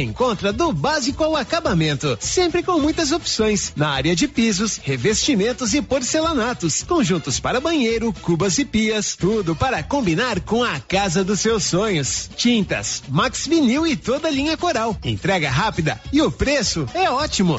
Encontra do básico ao acabamento, sempre com muitas opções na área de pisos, revestimentos e porcelanatos, conjuntos para banheiro, cubas e pias, tudo para combinar com a casa dos seus sonhos. Tintas, Max Vinil e toda a linha Coral. Entrega rápida e o preço é ótimo.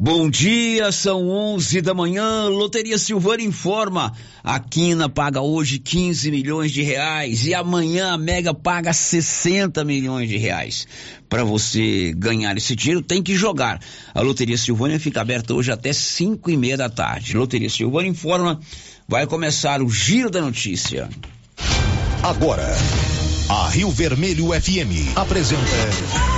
Bom dia, são 11 da manhã. Loteria Silvana informa: a Quina paga hoje 15 milhões de reais e amanhã a Mega paga 60 milhões de reais. Para você ganhar esse dinheiro, tem que jogar. A Loteria Silvânia fica aberta hoje até 5 e meia da tarde. Loteria Silvânia informa: vai começar o Giro da Notícia. Agora, a Rio Vermelho FM apresenta.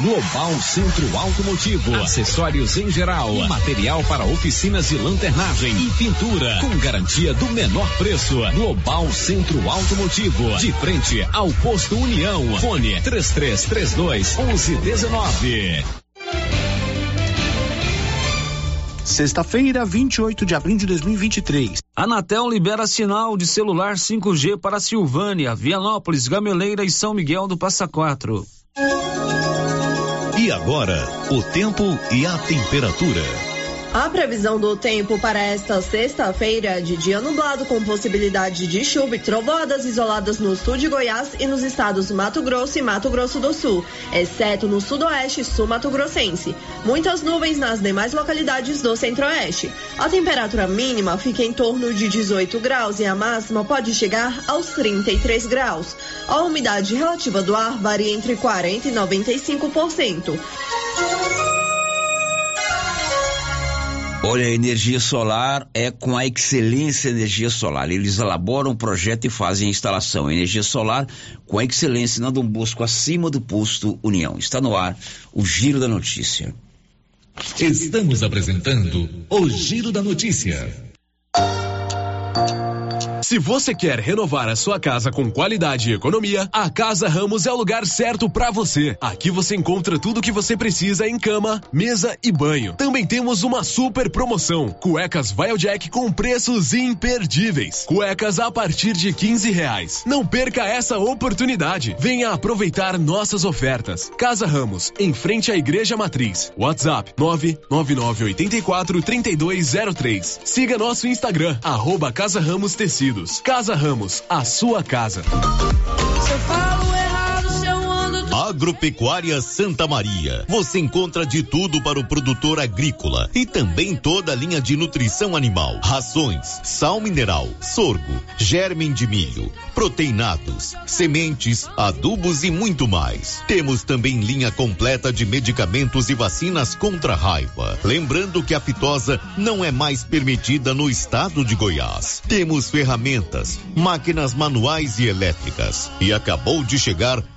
Global Centro Automotivo, acessórios em geral, material para oficinas e lanternagem e pintura, com garantia do menor preço. Global Centro Automotivo, de frente ao posto União. Fone 3332 1119. Sexta-feira, 28 de abril de 2023. Anatel libera sinal de celular 5G para Silvânia, Vianópolis, Gameleira e São Miguel do Passa Quatro. E agora, o tempo e a temperatura. A previsão do tempo para esta sexta-feira de dia nublado com possibilidade de chuva e trovoadas isoladas no sul de Goiás e nos estados Mato Grosso e Mato Grosso do Sul, exceto no sudoeste e sul Mato Grossense. Muitas nuvens nas demais localidades do centro-oeste. A temperatura mínima fica em torno de 18 graus e a máxima pode chegar aos 33 graus. A umidade relativa do ar varia entre 40 e 95%. Olha, a energia solar é com a excelência energia solar. Eles elaboram o projeto e fazem a instalação. Energia solar com a excelência na Dom Bosco, acima do posto União. Está no ar o Giro da Notícia. Estamos apresentando o Giro da Notícia. Se você quer renovar a sua casa com qualidade e economia, a Casa Ramos é o lugar certo para você. Aqui você encontra tudo o que você precisa em cama, mesa e banho. Também temos uma super promoção: cuecas Jack com preços imperdíveis. Cuecas a partir de 15 reais. Não perca essa oportunidade. Venha aproveitar nossas ofertas. Casa Ramos, em frente à Igreja Matriz. WhatsApp 99984 3203. Siga nosso Instagram, arroba Casa Ramos Tecidos. Casa Ramos, a sua casa. Agropecuária Santa Maria. Você encontra de tudo para o produtor agrícola e também toda a linha de nutrição animal, rações, sal mineral, sorgo, germe de milho, proteinados, sementes, adubos e muito mais. Temos também linha completa de medicamentos e vacinas contra a raiva. Lembrando que a fitosa não é mais permitida no estado de Goiás. Temos ferramentas, máquinas manuais e elétricas. E acabou de chegar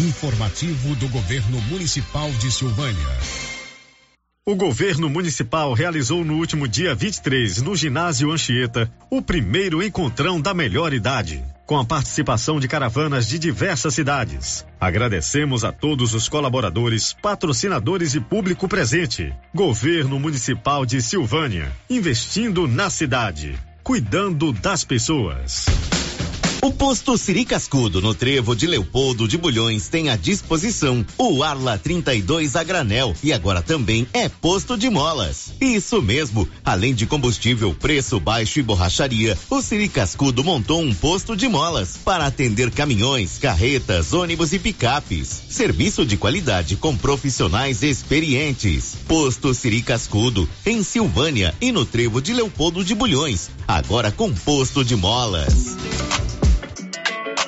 Informativo do Governo Municipal de Silvânia. O governo municipal realizou no último dia 23, no ginásio Anchieta, o primeiro encontrão da melhor idade, com a participação de caravanas de diversas cidades. Agradecemos a todos os colaboradores, patrocinadores e público presente. Governo Municipal de Silvânia, investindo na cidade, cuidando das pessoas. O posto Siri Cascudo, no trevo de Leopoldo de Bulhões, tem à disposição o Arla 32 a granel e agora também é posto de molas. Isso mesmo, além de combustível, preço baixo e borracharia, o Siri Cascudo montou um posto de molas para atender caminhões, carretas, ônibus e picapes. Serviço de qualidade com profissionais experientes. Posto Siri Cascudo, em Silvânia e no trevo de Leopoldo de Bulhões, agora com posto de molas.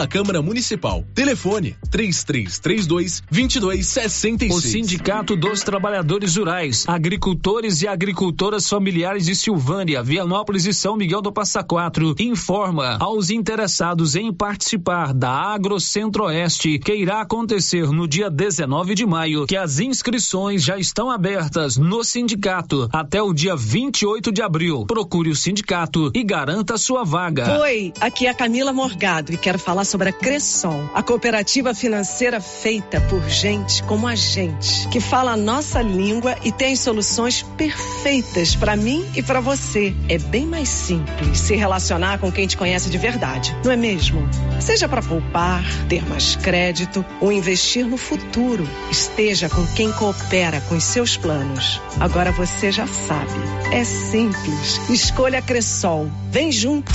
da Câmara Municipal. Telefone 3332 2266. O Sindicato dos Trabalhadores Rurais, Agricultores e Agricultoras Familiares de Silvânia, Vianópolis e São Miguel do Passa Quatro informa aos interessados em participar da Agro Centro-Oeste que irá acontecer no dia 19 de maio que as inscrições já estão abertas no sindicato até o dia 28 de abril. Procure o sindicato e garanta sua vaga. Oi, aqui é a Camila Morgado e quero falar sobre a Cressol, a cooperativa financeira feita por gente como a gente, que fala a nossa língua e tem soluções perfeitas para mim e para você. É bem mais simples se relacionar com quem te conhece de verdade, não é mesmo? Seja para poupar, ter mais crédito ou investir no futuro, esteja com quem coopera com os seus planos. Agora você já sabe. É simples. Escolha a Cressol. Vem junto.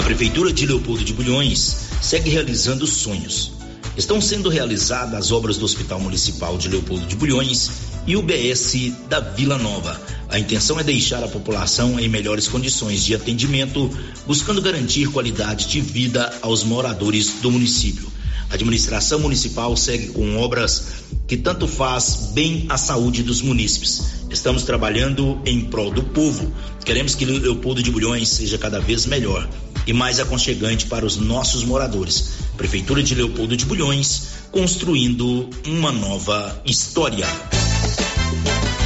A Prefeitura de Leopoldo de Bulhões segue realizando sonhos. Estão sendo realizadas as obras do Hospital Municipal de Leopoldo de Bulhões e o BS da Vila Nova. A intenção é deixar a população em melhores condições de atendimento, buscando garantir qualidade de vida aos moradores do município. A administração municipal segue com obras que tanto faz bem à saúde dos munícipes. Estamos trabalhando em prol do povo. Queremos que Leopoldo de Bulhões seja cada vez melhor e mais aconchegante para os nossos moradores. Prefeitura de Leopoldo de Bulhões, construindo uma nova história.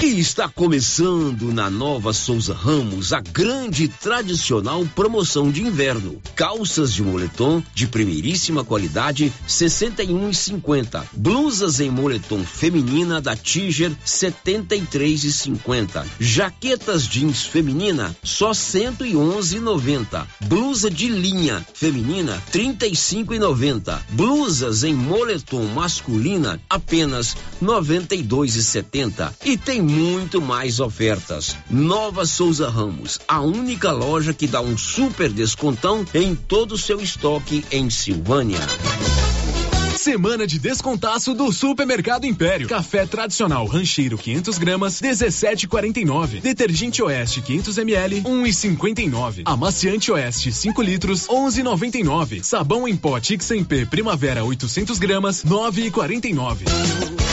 E está começando na Nova Souza Ramos a grande tradicional promoção de inverno. Calças de moletom de primeiríssima qualidade, 61,50. Blusas em moletom feminina da Tiger, 73,50. Jaquetas jeans feminina, só 111,90. Blusa de linha feminina, 35,90. Blusas em moletom masculina, apenas 92,70. E tem muito mais ofertas. Nova Souza Ramos, a única loja que dá um super descontão em todo o seu estoque em Silvânia. Semana de descontaço do Supermercado Império. Café tradicional rancheiro 500 gramas 17,49. Detergente Oeste 500 ml 1,59. Amaciante Oeste 5 litros 11,99. Sabão em pó Tix P Primavera 800 gramas 9,49.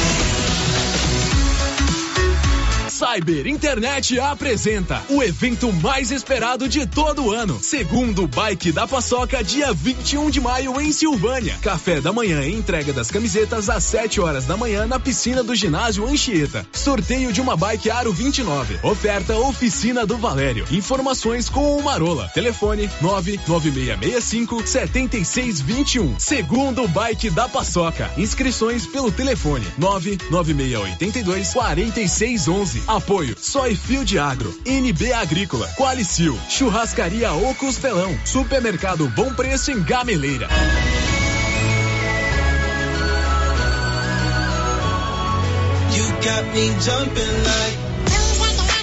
Cyber Internet apresenta o evento mais esperado de todo o ano. Segundo Bike da Paçoca, dia 21 de maio em Silvânia. Café da manhã e entrega das camisetas às 7 horas da manhã na piscina do ginásio Anchieta. Sorteio de uma bike Aro 29. Oferta Oficina do Valério. Informações com o Marola. Telefone 99665 7621. Segundo Bike da Paçoca. Inscrições pelo telefone 99682 4611. Apoio Soy Field Agro, NB Agrícola, Qualicil, Churrascaria O Costelão, Supermercado Bom Preço em Gameleira.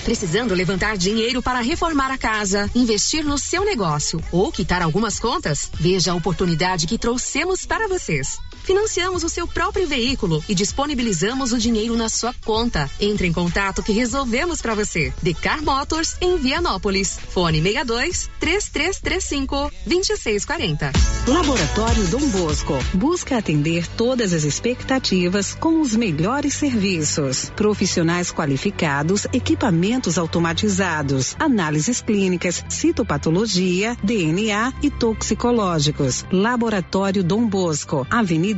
Precisando levantar dinheiro para reformar a casa, investir no seu negócio ou quitar algumas contas? Veja a oportunidade que trouxemos para vocês. Financiamos o seu próprio veículo e disponibilizamos o dinheiro na sua conta. Entre em contato que resolvemos para você. Decar Motors em Vianópolis. Fone 62 3335 2640. Laboratório Dom Bosco busca atender todas as expectativas com os melhores serviços. Profissionais qualificados, equipamentos automatizados, análises clínicas, citopatologia, DNA e toxicológicos. Laboratório Dom Bosco, Avenida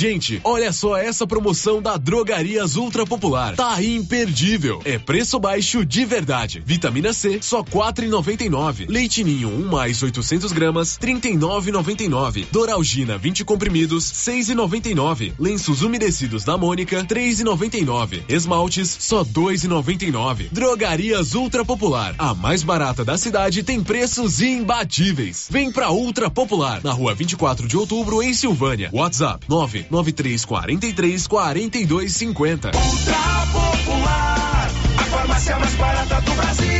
Gente, olha só essa promoção da Drogarias Ultra Popular. Tá imperdível. É preço baixo de verdade. Vitamina C, só quatro e noventa nove. Leite Ninho, um mais 800 gramas, trinta e nove. Doralgina, 20 comprimidos, seis e noventa e nove. Lenços umedecidos da Mônica, três e noventa e nove. Esmaltes, só dois e noventa e nove. Drogarias Ultra Popular, a mais barata da cidade, tem preços imbatíveis. Vem pra Ultra Popular, na rua 24 de outubro, em Silvânia. WhatsApp, nove 9343 4250. Ultra Popular, a farmácia mais barata do Brasil.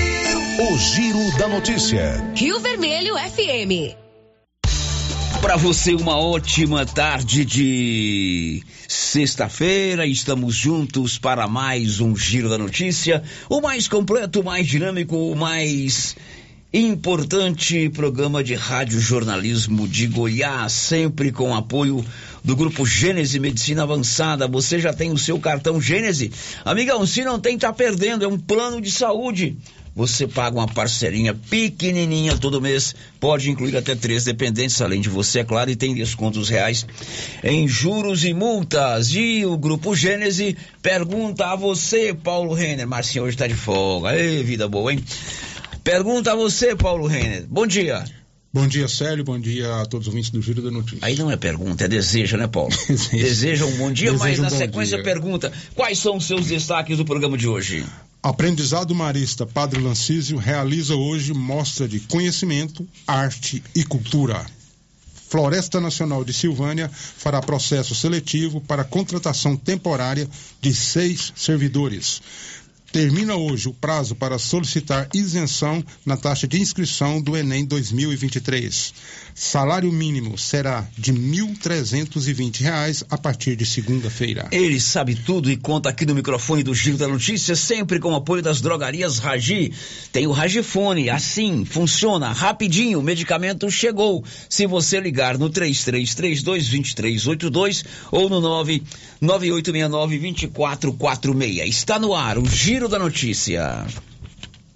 O Giro da Notícia. Rio Vermelho FM. Para você, uma ótima tarde de sexta-feira. Estamos juntos para mais um Giro da Notícia. O mais completo, o mais dinâmico, o mais importante programa de rádio jornalismo de Goiás, sempre com apoio do grupo Gênese Medicina Avançada. Você já tem o seu cartão Gênese? Amigão, se não tem, tá perdendo. É um plano de saúde. Você paga uma parcerinha pequenininha todo mês, pode incluir até três dependentes, além de você, é claro, e tem descontos reais em juros e multas. E o Grupo Gênese pergunta a você, Paulo Renner. Marcinho hoje tá de folga. Ei, vida boa, hein? Pergunta a você, Paulo Renner. Bom dia. Bom dia, Célio. Bom dia a todos os ouvintes do Giro da Notícia. Aí não é pergunta, é deseja, né, Paulo? deseja um bom dia, Deseja mas um na sequência dia. pergunta: quais são os seus destaques do programa de hoje? Aprendizado Marista Padre Lancísio realiza hoje mostra de conhecimento, arte e cultura. Floresta Nacional de Silvânia fará processo seletivo para contratação temporária de seis servidores. Termina hoje o prazo para solicitar isenção na taxa de inscrição do Enem 2023. Salário mínimo será de 1.320 reais a partir de segunda-feira. Ele sabe tudo e conta aqui no microfone do Giro da Notícia, sempre com o apoio das drogarias Ragi. Tem o Ragifone, assim, funciona rapidinho, o medicamento chegou. Se você ligar no 3332-2382 ou no 99869-2446. Está no ar o Giro da Notícia.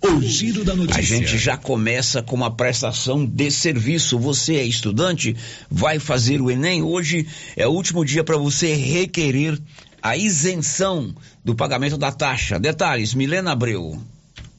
O Giro da Notícia. A gente já começa com uma prestação de serviço. Você é estudante, vai fazer o Enem. Hoje é o último dia para você requerer a isenção do pagamento da taxa. Detalhes, Milena Abreu.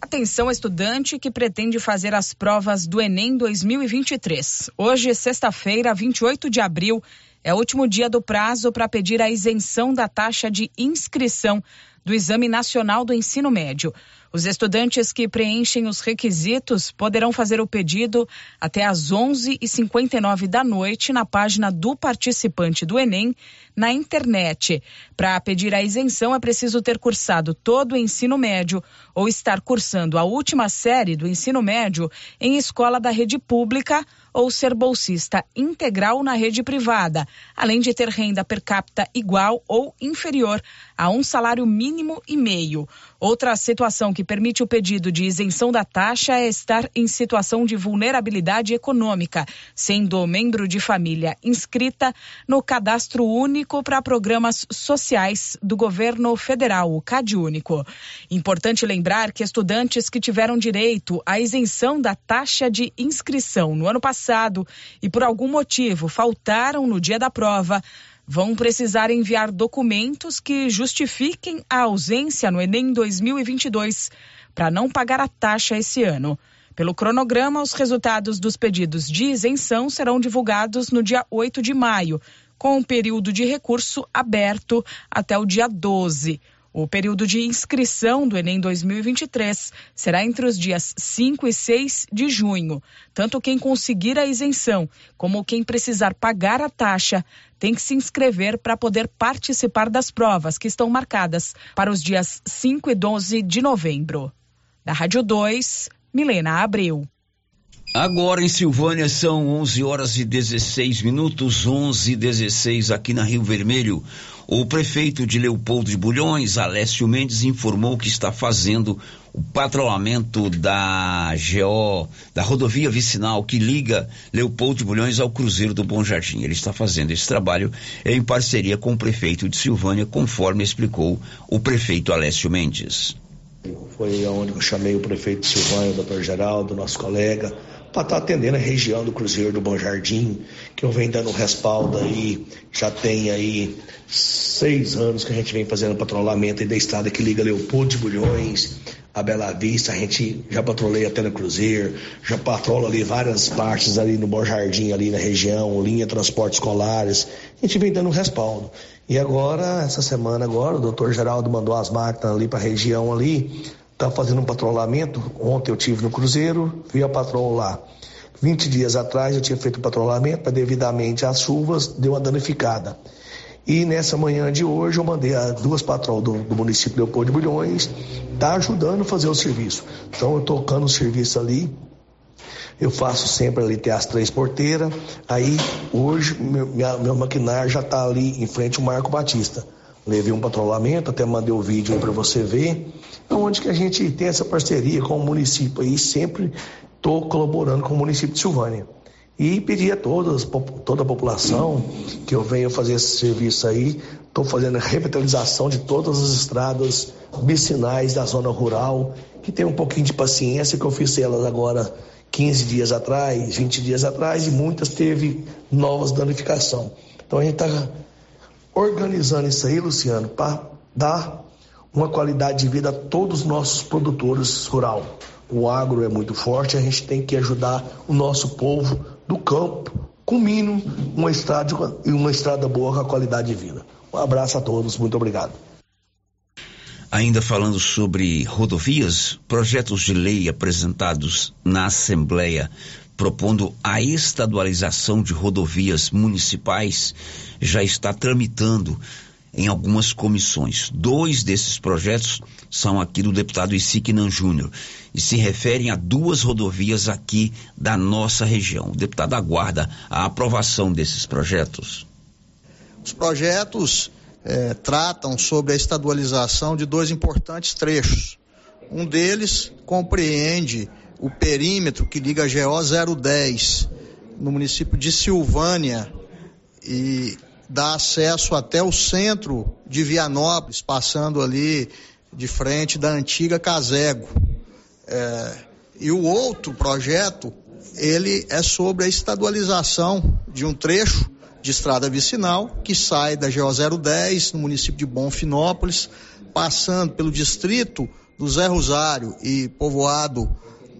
Atenção, estudante que pretende fazer as provas do Enem 2023. Hoje, sexta-feira, 28 de abril, é o último dia do prazo para pedir a isenção da taxa de inscrição do Exame Nacional do Ensino Médio. Os estudantes que preenchem os requisitos poderão fazer o pedido até às 11h59 da noite na página do participante do Enem na internet. Para pedir a isenção é preciso ter cursado todo o ensino médio ou estar cursando a última série do ensino médio em escola da rede pública ou ser bolsista integral na rede privada, além de ter renda per capita igual ou inferior a um salário mínimo e meio. Outra situação que permite o pedido de isenção da taxa é estar em situação de vulnerabilidade econômica, sendo membro de família inscrita no Cadastro Único para Programas Sociais do Governo Federal, o CadÚnico. Importante lembrar que estudantes que tiveram direito à isenção da taxa de inscrição no ano passado e por algum motivo faltaram no dia da prova vão precisar enviar documentos que justifiquem a ausência no Enem 2022 para não pagar a taxa esse ano. Pelo cronograma, os resultados dos pedidos de isenção serão divulgados no dia 8 de maio, com o período de recurso aberto até o dia 12. O período de inscrição do Enem 2023 será entre os dias 5 e 6 de junho. Tanto quem conseguir a isenção como quem precisar pagar a taxa tem que se inscrever para poder participar das provas que estão marcadas para os dias 5 e 12 de novembro. Da Rádio 2, Milena Abreu. Agora em Silvânia são 11 horas e 16 minutos, 11 e 16 aqui na Rio Vermelho. O prefeito de Leopoldo de Bulhões, Alessio Mendes, informou que está fazendo o patrulhamento da GO, da rodovia vicinal que liga Leopoldo de Bulhões ao Cruzeiro do Bom Jardim. Ele está fazendo esse trabalho em parceria com o prefeito de Silvânia, conforme explicou o prefeito Alessio Mendes. Foi onde eu chamei o prefeito de Silvânia, o doutor Geraldo, nosso colega, para estar tá atendendo a região do Cruzeiro do Bom Jardim, que eu venho dando respaldo aí, já tem aí seis anos que a gente vem fazendo patrulhamento aí da estrada que liga Leopoldo de Bulhões a Bela Vista, a gente já patroleia até no Cruzeiro, já patrola ali várias partes ali no Bom Jardim, ali na região, linha transportes escolares, a gente vem dando respaldo. E agora, essa semana agora, o doutor Geraldo mandou as máquinas ali para a região ali, está fazendo um patrulhamento. Ontem eu tive no Cruzeiro, vi a patroa lá. 20 dias atrás eu tinha feito o patrulhamento, mas devidamente às chuvas deu uma danificada. E nessa manhã de hoje eu mandei as duas patroas do, do município de Leopoldo de Bulhões, tá ajudando a fazer o serviço. Então eu tocando o serviço ali, eu faço sempre ali ter as três porteiras. Aí hoje meu, minha, meu maquinário já está ali em frente ao Marco Batista levei um patrulhamento, até mandei o vídeo aí para você ver, onde que a gente tem essa parceria com o município aí, sempre estou colaborando com o município de Silvânia. E pedir a todas, toda a população que eu venha fazer esse serviço aí, estou fazendo a revitalização de todas as estradas vicinais da zona rural, que tem um pouquinho de paciência, que eu fiz elas agora 15 dias atrás, 20 dias atrás, e muitas teve novas danificações. Então a gente está organizando isso aí, Luciano, para dar uma qualidade de vida a todos os nossos produtores rural. O agro é muito forte, a gente tem que ajudar o nosso povo do campo com mínimo uma estrada e uma estrada boa com a qualidade de vida. Um abraço a todos, muito obrigado. Ainda falando sobre rodovias, projetos de lei apresentados na Assembleia propondo a estadualização de rodovias municipais já está tramitando em algumas comissões. Dois desses projetos são aqui do deputado Isiquinan Júnior e se referem a duas rodovias aqui da nossa região. O deputado aguarda a aprovação desses projetos. Os projetos eh, tratam sobre a estadualização de dois importantes trechos. Um deles compreende o perímetro que liga a GO 010 no município de Silvânia e dá acesso até o centro de Vianópolis, passando ali de frente da antiga Casego. É, e o outro projeto, ele é sobre a estadualização de um trecho de estrada vicinal que sai da GO 010 no município de Bonfinópolis, passando pelo distrito do Zé Rosário e povoado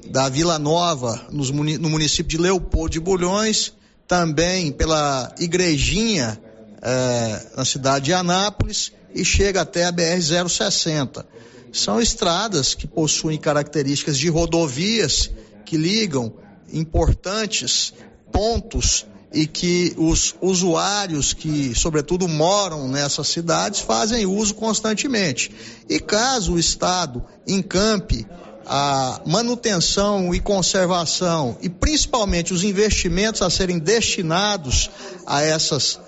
da Vila Nova, no município de Leopoldo de Bulhões, também pela Igrejinha, eh, na cidade de Anápolis, e chega até a BR-060. São estradas que possuem características de rodovias que ligam importantes pontos e que os usuários que, sobretudo, moram nessas cidades fazem uso constantemente. E caso o Estado encampe a manutenção e conservação e principalmente os investimentos a serem destinados a essas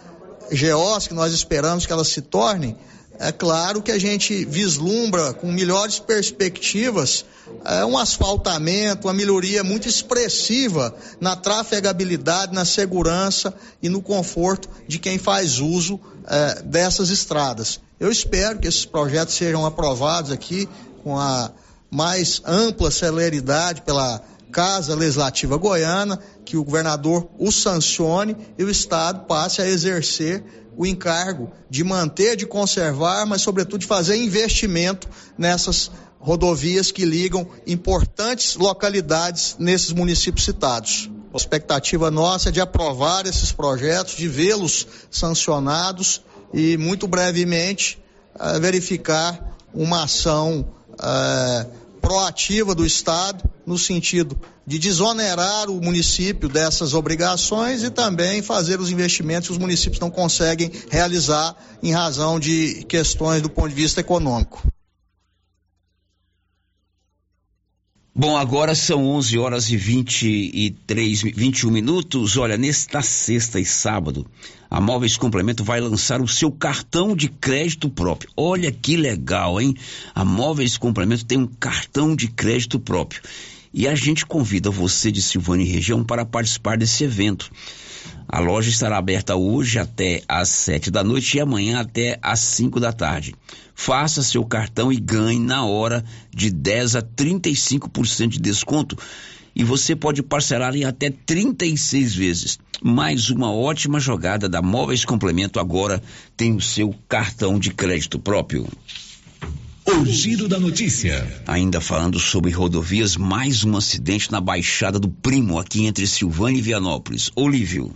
GOs que nós esperamos que elas se tornem, é claro que a gente vislumbra com melhores perspectivas é, um asfaltamento, uma melhoria muito expressiva na trafegabilidade, na segurança e no conforto de quem faz uso é, dessas estradas. Eu espero que esses projetos sejam aprovados aqui com a mais ampla celeridade pela Casa Legislativa Goiana, que o governador o sancione e o Estado passe a exercer o encargo de manter, de conservar, mas sobretudo de fazer investimento nessas rodovias que ligam importantes localidades nesses municípios citados. A expectativa nossa é de aprovar esses projetos, de vê-los sancionados e muito brevemente uh, verificar uma ação uh, proativa do Estado no sentido de desonerar o município dessas obrigações e também fazer os investimentos que os municípios não conseguem realizar em razão de questões do ponto de vista econômico. Bom, agora são 11 horas e 23, 21 minutos. Olha, nesta sexta e sábado, a Móveis Complemento vai lançar o seu cartão de crédito próprio. Olha que legal, hein? A Móveis Complemento tem um cartão de crédito próprio. E a gente convida você de Silvânia e região para participar desse evento. A loja estará aberta hoje até às sete da noite e amanhã até às cinco da tarde. Faça seu cartão e ganhe na hora de 10 a 35% de desconto e você pode parcelar em até 36 vezes. Mais uma ótima jogada da Móveis Complemento agora tem o seu cartão de crédito próprio. O giro da notícia. Ainda falando sobre rodovias, mais um acidente na Baixada do Primo, aqui entre Silvânia e Vianópolis. Olívio.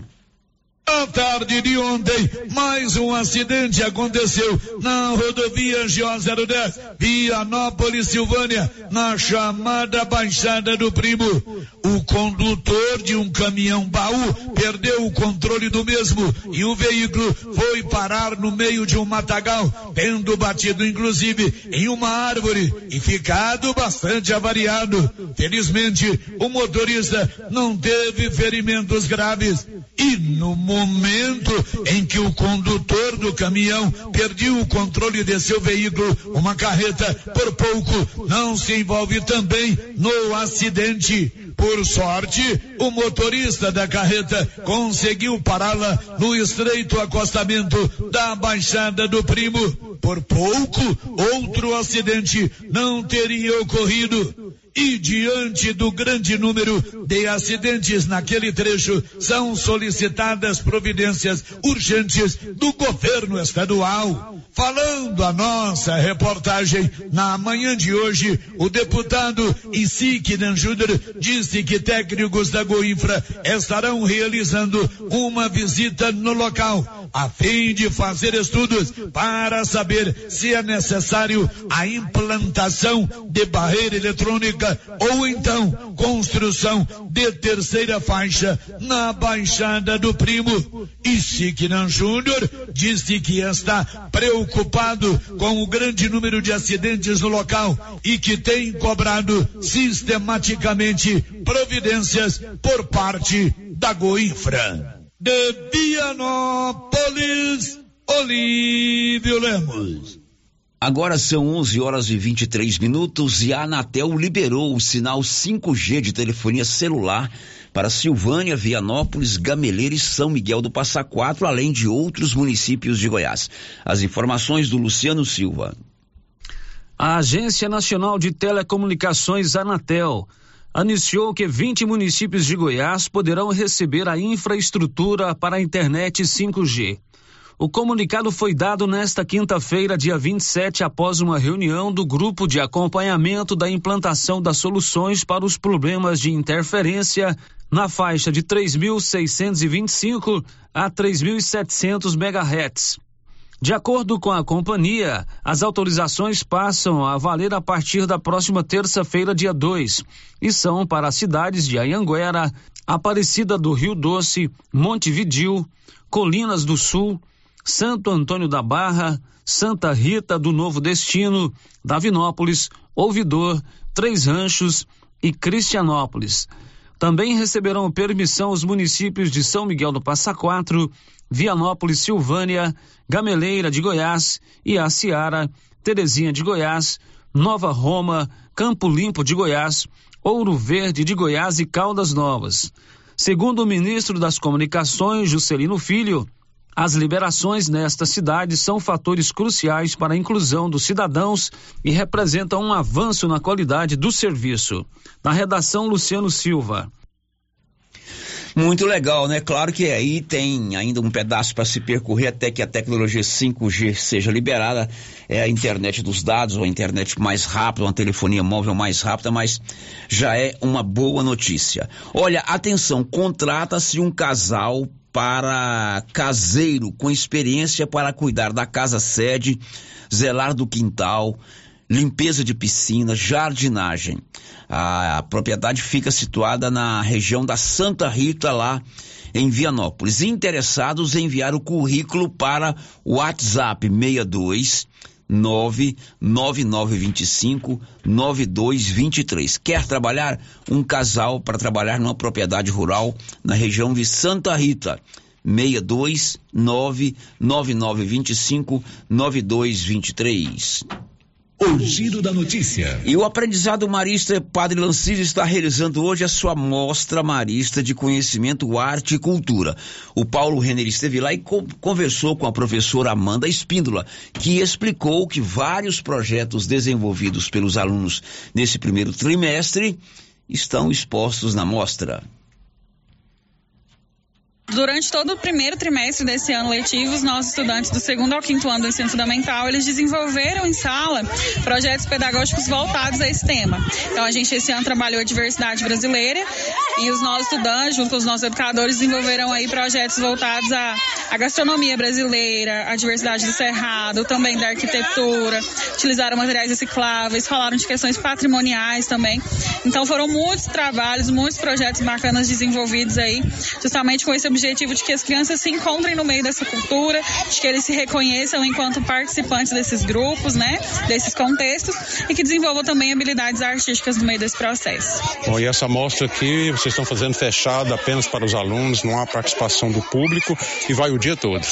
À tarde de ontem, mais um acidente aconteceu na rodovia GO010, Vianópolis, Silvânia, na chamada Baixada do Primo. O condutor de um caminhão baú perdeu o controle do mesmo e o veículo foi parar no meio de um matagal, tendo batido inclusive em uma árvore e ficado bastante avariado. Felizmente, o motorista não teve ferimentos graves e no momento em que o condutor do caminhão perdeu o controle de seu veículo, uma carreta, por pouco, não se envolve também no acidente. Por sorte, o motorista da carreta conseguiu pará-la no estreito acostamento da Baixada do Primo. Por pouco, outro acidente não teria ocorrido. E diante do grande número de acidentes naquele trecho, são solicitadas providências urgentes do governo estadual. Falando a nossa reportagem na manhã de hoje, o deputado Isique Júnior disse que técnicos da Goinfra estarão realizando uma visita no local, a fim de fazer estudos para saber se é necessário a implantação de barreira eletrônica ou então construção de terceira faixa na Baixada do Primo. Isique Júnior disse que está preocupado preocupado com o grande número de acidentes no local e que tem cobrado sistematicamente providências por parte da Goinfra. De Vianópolis, Olívio Lemos. Agora são 11 horas e 23 minutos e a Anatel liberou o sinal 5G de telefonia celular para Silvânia, Vianópolis, Gameleira e São Miguel do Passa Quatro, além de outros municípios de Goiás. As informações do Luciano Silva. A Agência Nacional de Telecomunicações, Anatel, anunciou que 20 municípios de Goiás poderão receber a infraestrutura para a internet 5G. O comunicado foi dado nesta quinta-feira, dia 27, após uma reunião do Grupo de Acompanhamento da Implantação das Soluções para os Problemas de Interferência na faixa de 3.625 a 3.700 MHz. De acordo com a companhia, as autorizações passam a valer a partir da próxima terça-feira, dia 2, e são para as cidades de Anhanguera, Aparecida do Rio Doce, Montevidil, Colinas do Sul, Santo Antônio da Barra, Santa Rita do Novo Destino, Davinópolis, Ouvidor, Três Ranchos e Cristianópolis. Também receberão permissão os municípios de São Miguel do Passa Quatro, Vianópolis, Silvânia, Gameleira de Goiás, Iaciara, Terezinha de Goiás, Nova Roma, Campo Limpo de Goiás, Ouro Verde de Goiás e Caldas Novas. Segundo o ministro das Comunicações, Juscelino Filho, as liberações nestas cidades são fatores cruciais para a inclusão dos cidadãos e representam um avanço na qualidade do serviço. Na redação, Luciano Silva. Muito legal, né? Claro que aí tem ainda um pedaço para se percorrer até que a tecnologia 5G seja liberada. É a internet dos dados, ou a internet mais rápida, uma telefonia móvel mais rápida, mas já é uma boa notícia. Olha, atenção, contrata-se um casal para caseiro com experiência para cuidar da casa sede, zelar do quintal, limpeza de piscina, jardinagem. A, propriedade fica situada na região da Santa Rita, lá em Vianópolis. Interessados em enviar o currículo para o WhatsApp 62 99925 9223. Quer trabalhar? Um casal para trabalhar numa propriedade rural na região de Santa Rita. 62 99925 9223. O Giro da Notícia. E o aprendizado marista Padre Lancísio está realizando hoje a sua mostra marista de conhecimento, arte e cultura. O Paulo Renner esteve lá e co conversou com a professora Amanda Espíndola, que explicou que vários projetos desenvolvidos pelos alunos nesse primeiro trimestre estão expostos na mostra. Durante todo o primeiro trimestre desse ano letivo, os nossos estudantes do segundo ao quinto ano do ensino fundamental, eles desenvolveram em sala projetos pedagógicos voltados a esse tema. Então a gente esse ano trabalhou a diversidade brasileira e os nossos estudantes, junto com os nossos educadores, desenvolveram aí projetos voltados à, à gastronomia brasileira, à diversidade do cerrado, também da arquitetura, utilizaram materiais recicláveis, falaram de questões patrimoniais também. Então foram muitos trabalhos, muitos projetos bacanas desenvolvidos aí, justamente com esse objetivo objetivo de que as crianças se encontrem no meio dessa cultura, de que eles se reconheçam enquanto participantes desses grupos, né, desses contextos e que desenvolvam também habilidades artísticas no meio desse processo. Bom, e essa mostra aqui vocês estão fazendo fechada apenas para os alunos, não há participação do público e vai o dia todo.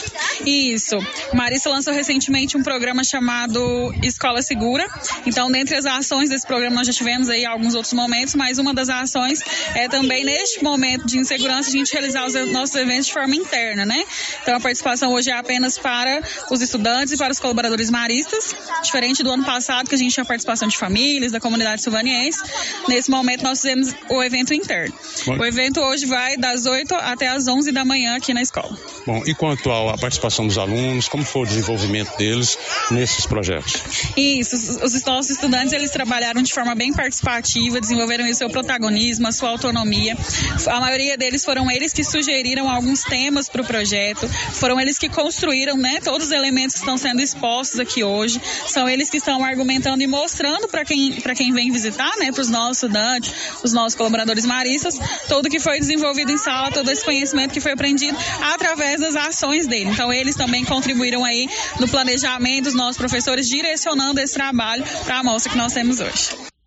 Isso. Marissa lançou recentemente um programa chamado Escola Segura. Então, dentre as ações desse programa, nós já tivemos aí alguns outros momentos, mas uma das ações é também neste momento de insegurança a gente realizar os nossos eventos de forma interna, né? Então a participação hoje é apenas para os estudantes e para os colaboradores maristas, diferente do ano passado que a gente tinha participação de famílias, da comunidade silvaniense. Nesse momento nós fizemos o evento interno. Bom, o evento hoje vai das 8 até as 11 da manhã aqui na escola. Bom, e quanto à participação dos alunos, como foi o desenvolvimento deles nesses projetos? Isso, os, os nossos estudantes eles trabalharam de forma bem participativa, desenvolveram o seu protagonismo, a sua autonomia. A maioria deles foram eles que sugeriram alguns temas para o projeto. Foram eles que construíram, né, todos os elementos que estão sendo expostos aqui hoje. São eles que estão argumentando e mostrando para quem quem vem visitar, né, para os nossos estudantes, os nossos colaboradores maristas, tudo que foi desenvolvido em sala, todo esse conhecimento que foi aprendido através das ações dele. Então eles também contribuíram aí no planejamento, os nossos professores direcionando esse trabalho para a amostra que nós temos hoje.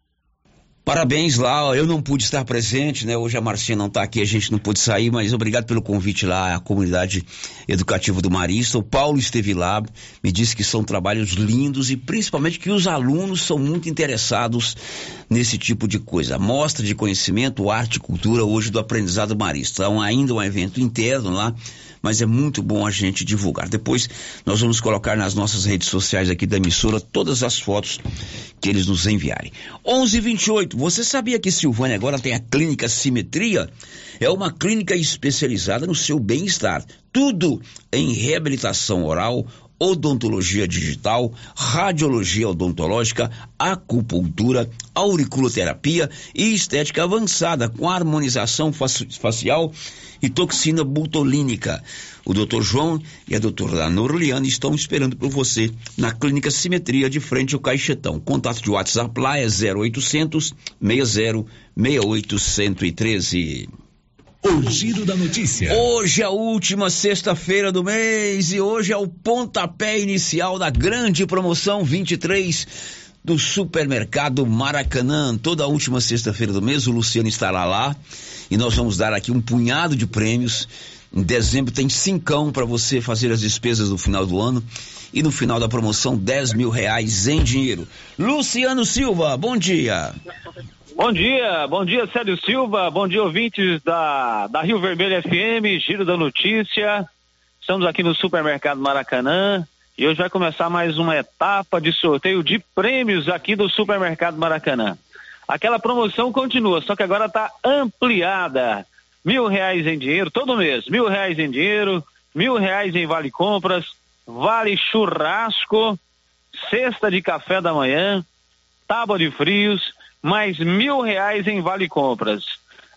Parabéns lá, eu não pude estar presente, né? Hoje a Marcinha não está aqui, a gente não pôde sair, mas obrigado pelo convite lá à comunidade educativa do Marista. O Paulo esteve lá, me disse que são trabalhos lindos e principalmente que os alunos são muito interessados nesse tipo de coisa. Mostra de conhecimento, arte e cultura hoje do aprendizado marista. Então, ainda um evento interno lá mas é muito bom a gente divulgar. Depois nós vamos colocar nas nossas redes sociais aqui da emissora todas as fotos que eles nos enviarem. 11:28. Você sabia que Silvânia agora tem a clínica Simetria? É uma clínica especializada no seu bem-estar. Tudo em reabilitação oral, odontologia digital, radiologia odontológica, acupuntura, auriculoterapia e estética avançada com harmonização facial e toxina butolínica. O Dr. João e a doutora Norliane estão esperando por você na Clínica Simetria de frente ao Caixetão. Contato de WhatsApp lá é 0800 60 68 113. O Giro da Notícia. Hoje é a última sexta-feira do mês e hoje é o pontapé inicial da grande promoção 23 do Supermercado Maracanã. Toda última sexta-feira do mês, o Luciano estará lá e nós vamos dar aqui um punhado de prêmios. Em dezembro tem cincão para você fazer as despesas no final do ano e no final da promoção 10 mil reais em dinheiro. Luciano Silva, bom dia. Bom dia, bom dia Célio Silva, bom dia ouvintes da, da Rio Vermelho FM, Giro da Notícia. Estamos aqui no Supermercado Maracanã e hoje vai começar mais uma etapa de sorteio de prêmios aqui do Supermercado Maracanã. Aquela promoção continua, só que agora está ampliada. Mil reais em dinheiro todo mês, mil reais em dinheiro, mil reais em vale compras, vale churrasco, cesta de café da manhã, tábua de frios, mais mil reais em vale compras.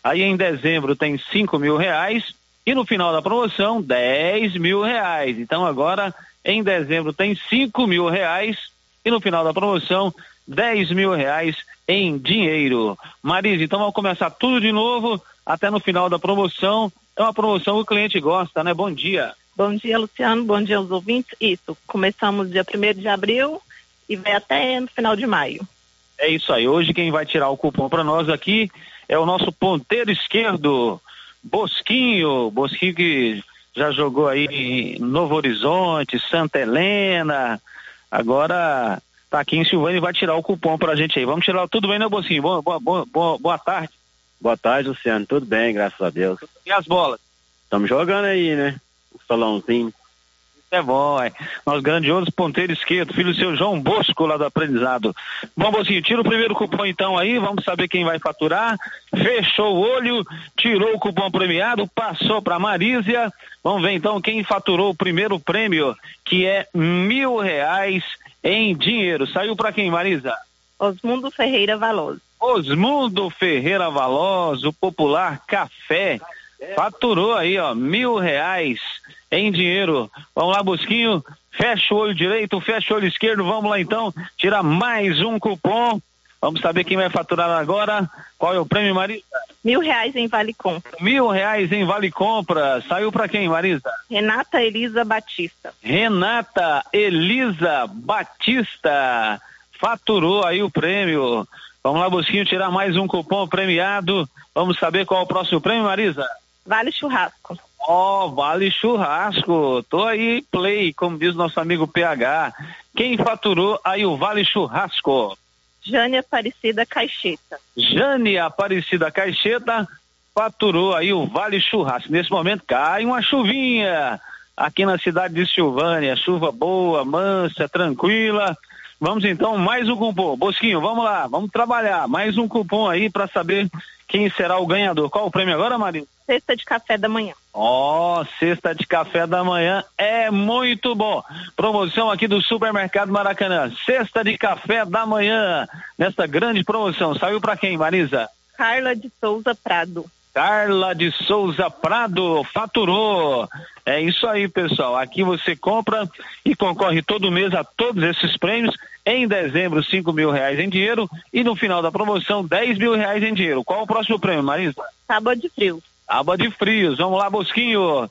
Aí em dezembro tem cinco mil reais e no final da promoção dez mil reais. Então agora em dezembro tem cinco mil reais e no final da promoção dez mil reais em dinheiro. Marisa, então vamos começar tudo de novo até no final da promoção. É uma promoção que o cliente gosta, né? Bom dia. Bom dia, Luciano. Bom dia aos ouvintes. Isso, começamos dia 1 de abril e vai até no final de maio. É isso aí. Hoje quem vai tirar o cupom para nós aqui é o nosso ponteiro esquerdo, Bosquinho. Bosquinho que já jogou aí em Novo Horizonte, Santa Helena. Agora tá aqui em Silvânia e vai tirar o cupom pra gente aí. Vamos tirar tudo bem, né, Bosquinho? Boa, boa, boa, boa tarde. Boa tarde, Luciano. Tudo bem, graças a Deus. E as bolas? Estamos jogando aí, né? salãozinho. É bom, é. Nós grandiosos ponteiro esquerdo, filho do seu João Bosco lá do aprendizado. Bom, Bozinho, tira o primeiro cupom então aí, vamos saber quem vai faturar. Fechou o olho, tirou o cupom premiado, passou para Marísia. Vamos ver então quem faturou o primeiro prêmio, que é mil reais em dinheiro. Saiu para quem, Marisa? Osmundo Ferreira Valoso. Osmundo Ferreira Valoso, o popular café. Faturou aí, ó, mil reais em dinheiro. Vamos lá, Busquinho. Fecha o olho direito, fecha o olho esquerdo. Vamos lá então, tirar mais um cupom. Vamos saber quem vai faturar agora. Qual é o prêmio, Marisa? Mil reais em Vale Compra. Mil reais em Vale Compra. Saiu para quem, Marisa? Renata Elisa Batista. Renata Elisa Batista. Faturou aí o prêmio. Vamos lá, Busquinho, tirar mais um cupom premiado. Vamos saber qual é o próximo prêmio, Marisa? Vale Churrasco. Ó, oh, Vale Churrasco. Tô aí, play, como diz nosso amigo PH. Quem faturou aí o Vale Churrasco? Jane Aparecida Caixeta. Jane Aparecida Caixeta faturou aí o Vale Churrasco. Nesse momento cai uma chuvinha aqui na cidade de Silvânia. Chuva boa, mansa, tranquila. Vamos então, mais um cupom. Bosquinho, vamos lá, vamos trabalhar. Mais um cupom aí para saber quem será o ganhador. Qual o prêmio agora, Marinho? Cesta de café da manhã. Ó, oh, cesta de café da manhã é muito bom. Promoção aqui do Supermercado Maracanã. Cesta de café da manhã. Nesta grande promoção. Saiu para quem, Marisa? Carla de Souza Prado. Carla de Souza Prado faturou. É isso aí, pessoal. Aqui você compra e concorre todo mês a todos esses prêmios. Em dezembro, cinco mil reais em dinheiro e no final da promoção, dez mil reais em dinheiro. Qual o próximo prêmio, Marisa? Tábua de frios. Tábua de frios. Vamos lá, Bosquinho.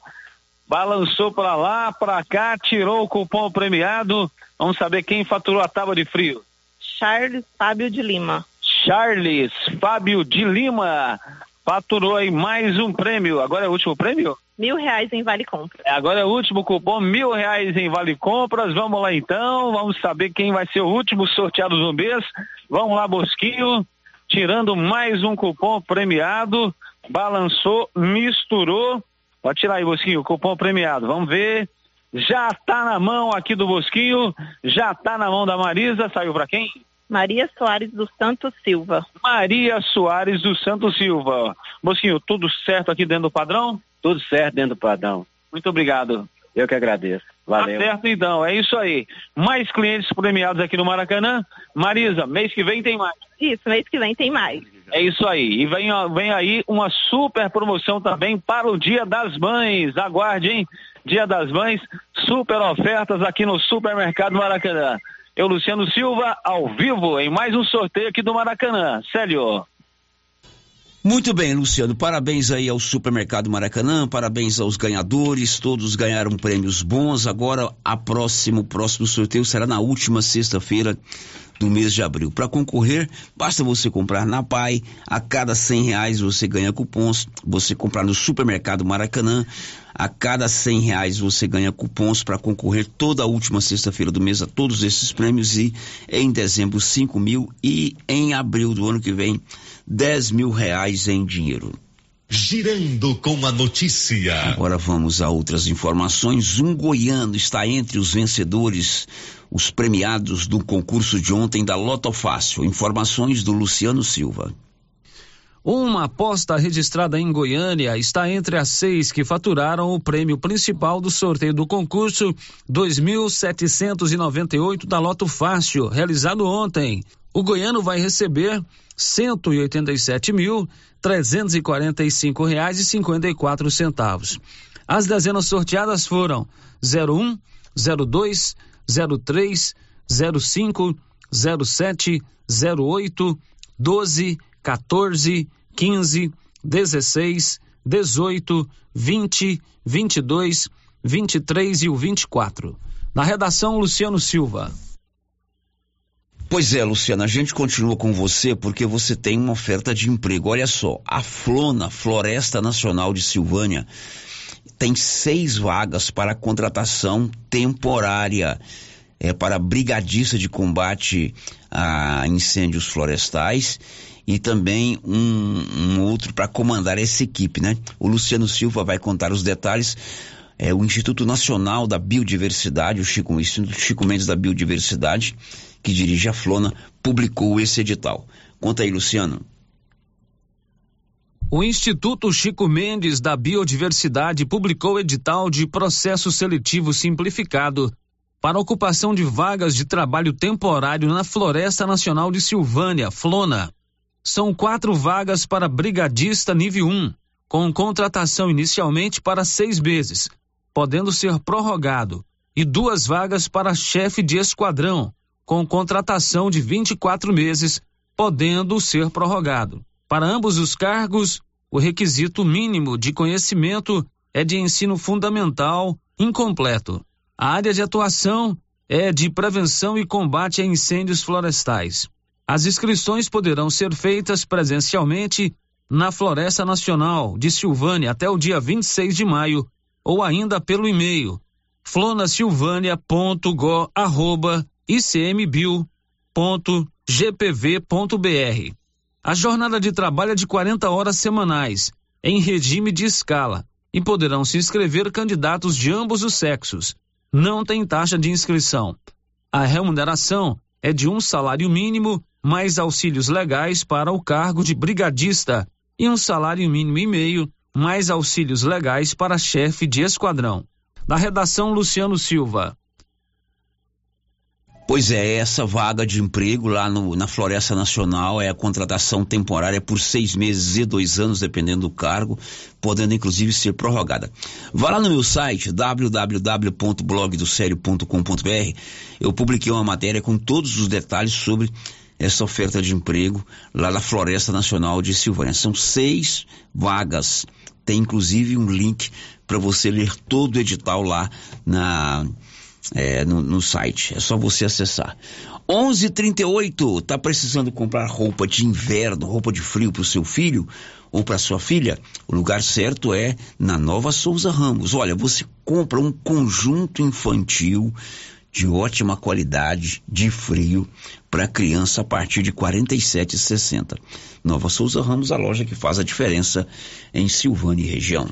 Balançou para lá, para cá, tirou o cupom premiado. Vamos saber quem faturou a tábua de frio. Charles Fábio de Lima. Charles Fábio de Lima faturou aí mais um prêmio. Agora é o último prêmio? Mil reais em Vale Compras. Agora é o último cupom, mil reais em Vale Compras. Vamos lá então, vamos saber quem vai ser o último sorteado do mês. Vamos lá, Bosquinho, tirando mais um cupom premiado. Balançou, misturou. Pode tirar aí, Bosquinho, o cupom premiado. Vamos ver. Já tá na mão aqui do Bosquinho, já tá na mão da Marisa. Saiu para quem? Maria Soares do Santo Silva. Maria Soares do Santo Silva. Bosquinho, tudo certo aqui dentro do padrão? Tudo certo dentro do padrão. Muito obrigado. Eu que agradeço. Valeu. Tá certo então, é isso aí. Mais clientes premiados aqui no Maracanã. Marisa, mês que vem tem mais. Isso, mês que vem tem mais. É isso aí. E vem, vem aí uma super promoção também para o Dia das Mães. Aguarde, hein? Dia das Mães, super ofertas aqui no Supermercado Maracanã. Eu, Luciano Silva, ao vivo em mais um sorteio aqui do Maracanã. Célio. Muito bem, Luciano. Parabéns aí ao Supermercado Maracanã, parabéns aos ganhadores, todos ganharam prêmios bons. Agora, a próximo, próximo sorteio será na última sexta-feira do mês de abril. Para concorrer, basta você comprar na Pai, a cada cem reais você ganha cupons, você comprar no supermercado Maracanã, a cada cem reais você ganha cupons para concorrer toda a última sexta-feira do mês a todos esses prêmios e em dezembro cinco mil e em abril do ano que vem dez mil reais em dinheiro. Girando com a notícia. Agora vamos a outras informações. Um goiano está entre os vencedores, os premiados do concurso de ontem da Loto Fácil. Informações do Luciano Silva. Uma aposta registrada em Goiânia está entre as seis que faturaram o prêmio principal do sorteio do concurso 2.798 da Loto Fácil, realizado ontem. O goiano vai receber quatro centavos. As dezenas sorteadas foram zero um, zero dois, zero três, zero cinco, zero sete, zero oito, doze, 14, 15, 16, 18, 20, 22, 23 e o 24. Na redação, Luciano Silva. Pois é, Luciana, a gente continua com você porque você tem uma oferta de emprego. Olha só, a Flona, Floresta Nacional de Silvânia, tem seis vagas para contratação temporária. É para brigadista de combate a incêndios florestais e também um, um outro para comandar essa equipe, né? O Luciano Silva vai contar os detalhes. É, o Instituto Nacional da Biodiversidade, o Chico, o Instituto Chico Mendes da Biodiversidade, que dirige a Flona, publicou esse edital. Conta aí, Luciano. O Instituto Chico Mendes da Biodiversidade publicou edital de processo seletivo simplificado para ocupação de vagas de trabalho temporário na Floresta Nacional de Silvânia, Flona. São quatro vagas para brigadista nível 1, com contratação inicialmente para seis meses, podendo ser prorrogado, e duas vagas para chefe de esquadrão, com contratação de 24 meses, podendo ser prorrogado. Para ambos os cargos, o requisito mínimo de conhecimento é de ensino fundamental incompleto. A área de atuação é de prevenção e combate a incêndios florestais. As inscrições poderão ser feitas presencialmente na Floresta Nacional de Silvânia até o dia 26 de maio ou ainda pelo e-mail flonasilvania.go@icmbio.gpv.br. A jornada de trabalho é de 40 horas semanais, em regime de escala, e poderão se inscrever candidatos de ambos os sexos. Não tem taxa de inscrição. A remuneração é de um salário mínimo mais auxílios legais para o cargo de brigadista e um salário mínimo e meio, mais auxílios legais para chefe de esquadrão. Da redação Luciano Silva. Pois é, essa vaga de emprego lá no, na Floresta Nacional é a contratação temporária por seis meses e dois anos, dependendo do cargo, podendo inclusive ser prorrogada. Vá lá no meu site www.blogdosério.com.br. Eu publiquei uma matéria com todos os detalhes sobre essa oferta de emprego lá na Floresta Nacional de Silvânia. São seis vagas. Tem inclusive um link para você ler todo o edital lá na, é, no, no, site. É só você acessar. 11:38. Tá precisando comprar roupa de inverno, roupa de frio para o seu filho ou para sua filha? O lugar certo é na Nova Souza Ramos. Olha, você compra um conjunto infantil de ótima qualidade de frio para criança a partir de R$ 47,60. Nova Souza Ramos, a loja que faz a diferença em Silvânia e região.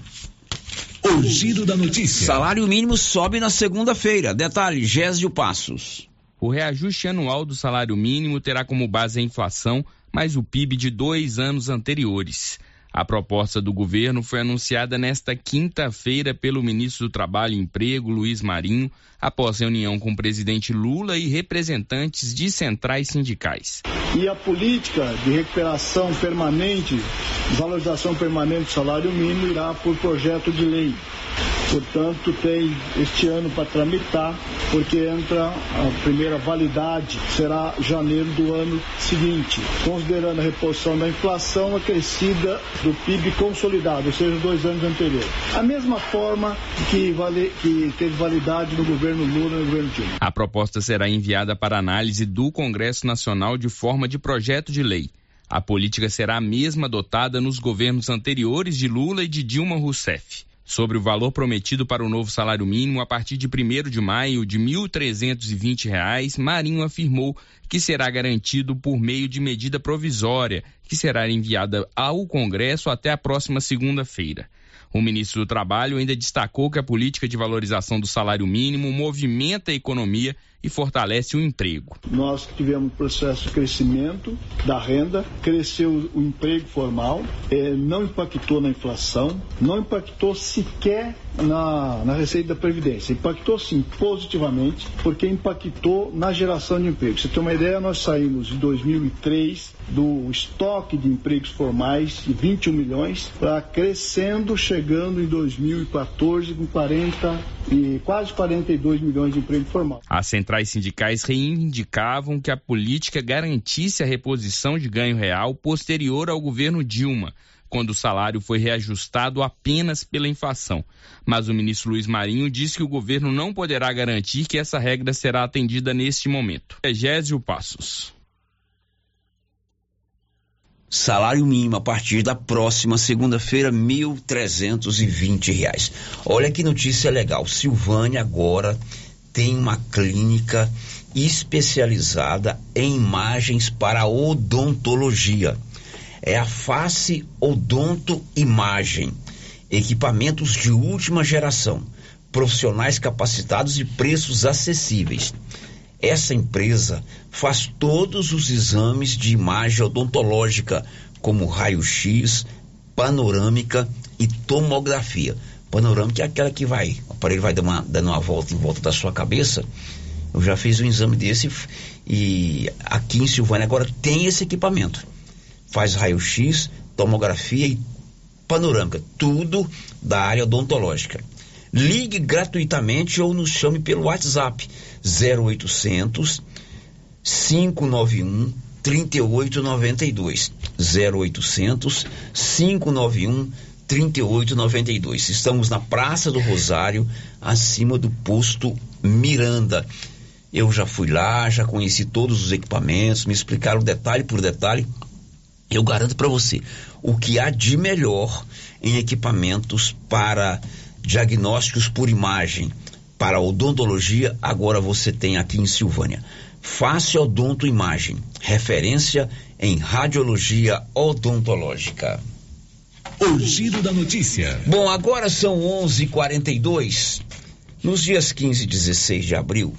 O giro da notícia. Salário mínimo sobe na segunda-feira. Detalhe, Gésio Passos. O reajuste anual do salário mínimo terá como base a inflação, mais o PIB de dois anos anteriores. A proposta do governo foi anunciada nesta quinta-feira pelo ministro do Trabalho e Emprego, Luiz Marinho, após reunião com o presidente Lula e representantes de centrais sindicais. E a política de recuperação permanente, valorização permanente do salário mínimo irá por projeto de lei Portanto, tem este ano para tramitar, porque entra a primeira validade, será janeiro do ano seguinte, considerando a reposição da inflação acrescida do PIB consolidado, ou seja, dois anos anteriores. A mesma forma que, vale, que teve validade no governo Lula e no governo Dilma. A proposta será enviada para análise do Congresso Nacional de forma de projeto de lei. A política será a mesma adotada nos governos anteriores de Lula e de Dilma Rousseff. Sobre o valor prometido para o novo salário mínimo a partir de 1 de maio de R$ 1.320, Marinho afirmou que será garantido por meio de medida provisória, que será enviada ao Congresso até a próxima segunda-feira. O ministro do Trabalho ainda destacou que a política de valorização do salário mínimo movimenta a economia e fortalece o emprego. Nós tivemos um processo de crescimento da renda, cresceu o emprego formal, eh, não impactou na inflação, não impactou sequer na, na receita da Previdência. Impactou sim positivamente, porque impactou na geração de emprego. Você tem uma ideia, nós saímos de 2003 do estoque de empregos formais de 21 milhões para crescendo, chegando em 2014 com 40 e quase 42 milhões de emprego formal. A centrais sindicais reivindicavam que a política garantisse a reposição de ganho real posterior ao governo Dilma, quando o salário foi reajustado apenas pela inflação. Mas o ministro Luiz Marinho disse que o governo não poderá garantir que essa regra será atendida neste momento. Egésio Passos. Salário mínimo a partir da próxima segunda-feira, R$ 1.320. Olha que notícia legal. Silvânia agora tem uma clínica especializada em imagens para odontologia. É a Face Odonto Imagem. Equipamentos de última geração, profissionais capacitados e preços acessíveis. Essa empresa faz todos os exames de imagem odontológica, como raio-x, panorâmica e tomografia panorâmica é aquela que vai, o aparelho vai dando uma, dando uma volta em volta da sua cabeça. Eu já fiz um exame desse e aqui em Silvânia agora tem esse equipamento. Faz raio-x, tomografia e panorâmica, tudo da área odontológica. Ligue gratuitamente ou nos chame pelo WhatsApp 0800 591 3892 0800 591 3892. Estamos na Praça do Rosário, acima do posto Miranda. Eu já fui lá, já conheci todos os equipamentos, me explicaram detalhe por detalhe. Eu garanto para você, o que há de melhor em equipamentos para diagnósticos por imagem, para odontologia, agora você tem aqui em Silvânia. Fácil Odonto Imagem, referência em radiologia odontológica. O giro da notícia. Bom, agora são 11:42. Nos dias 15 e 16 de abril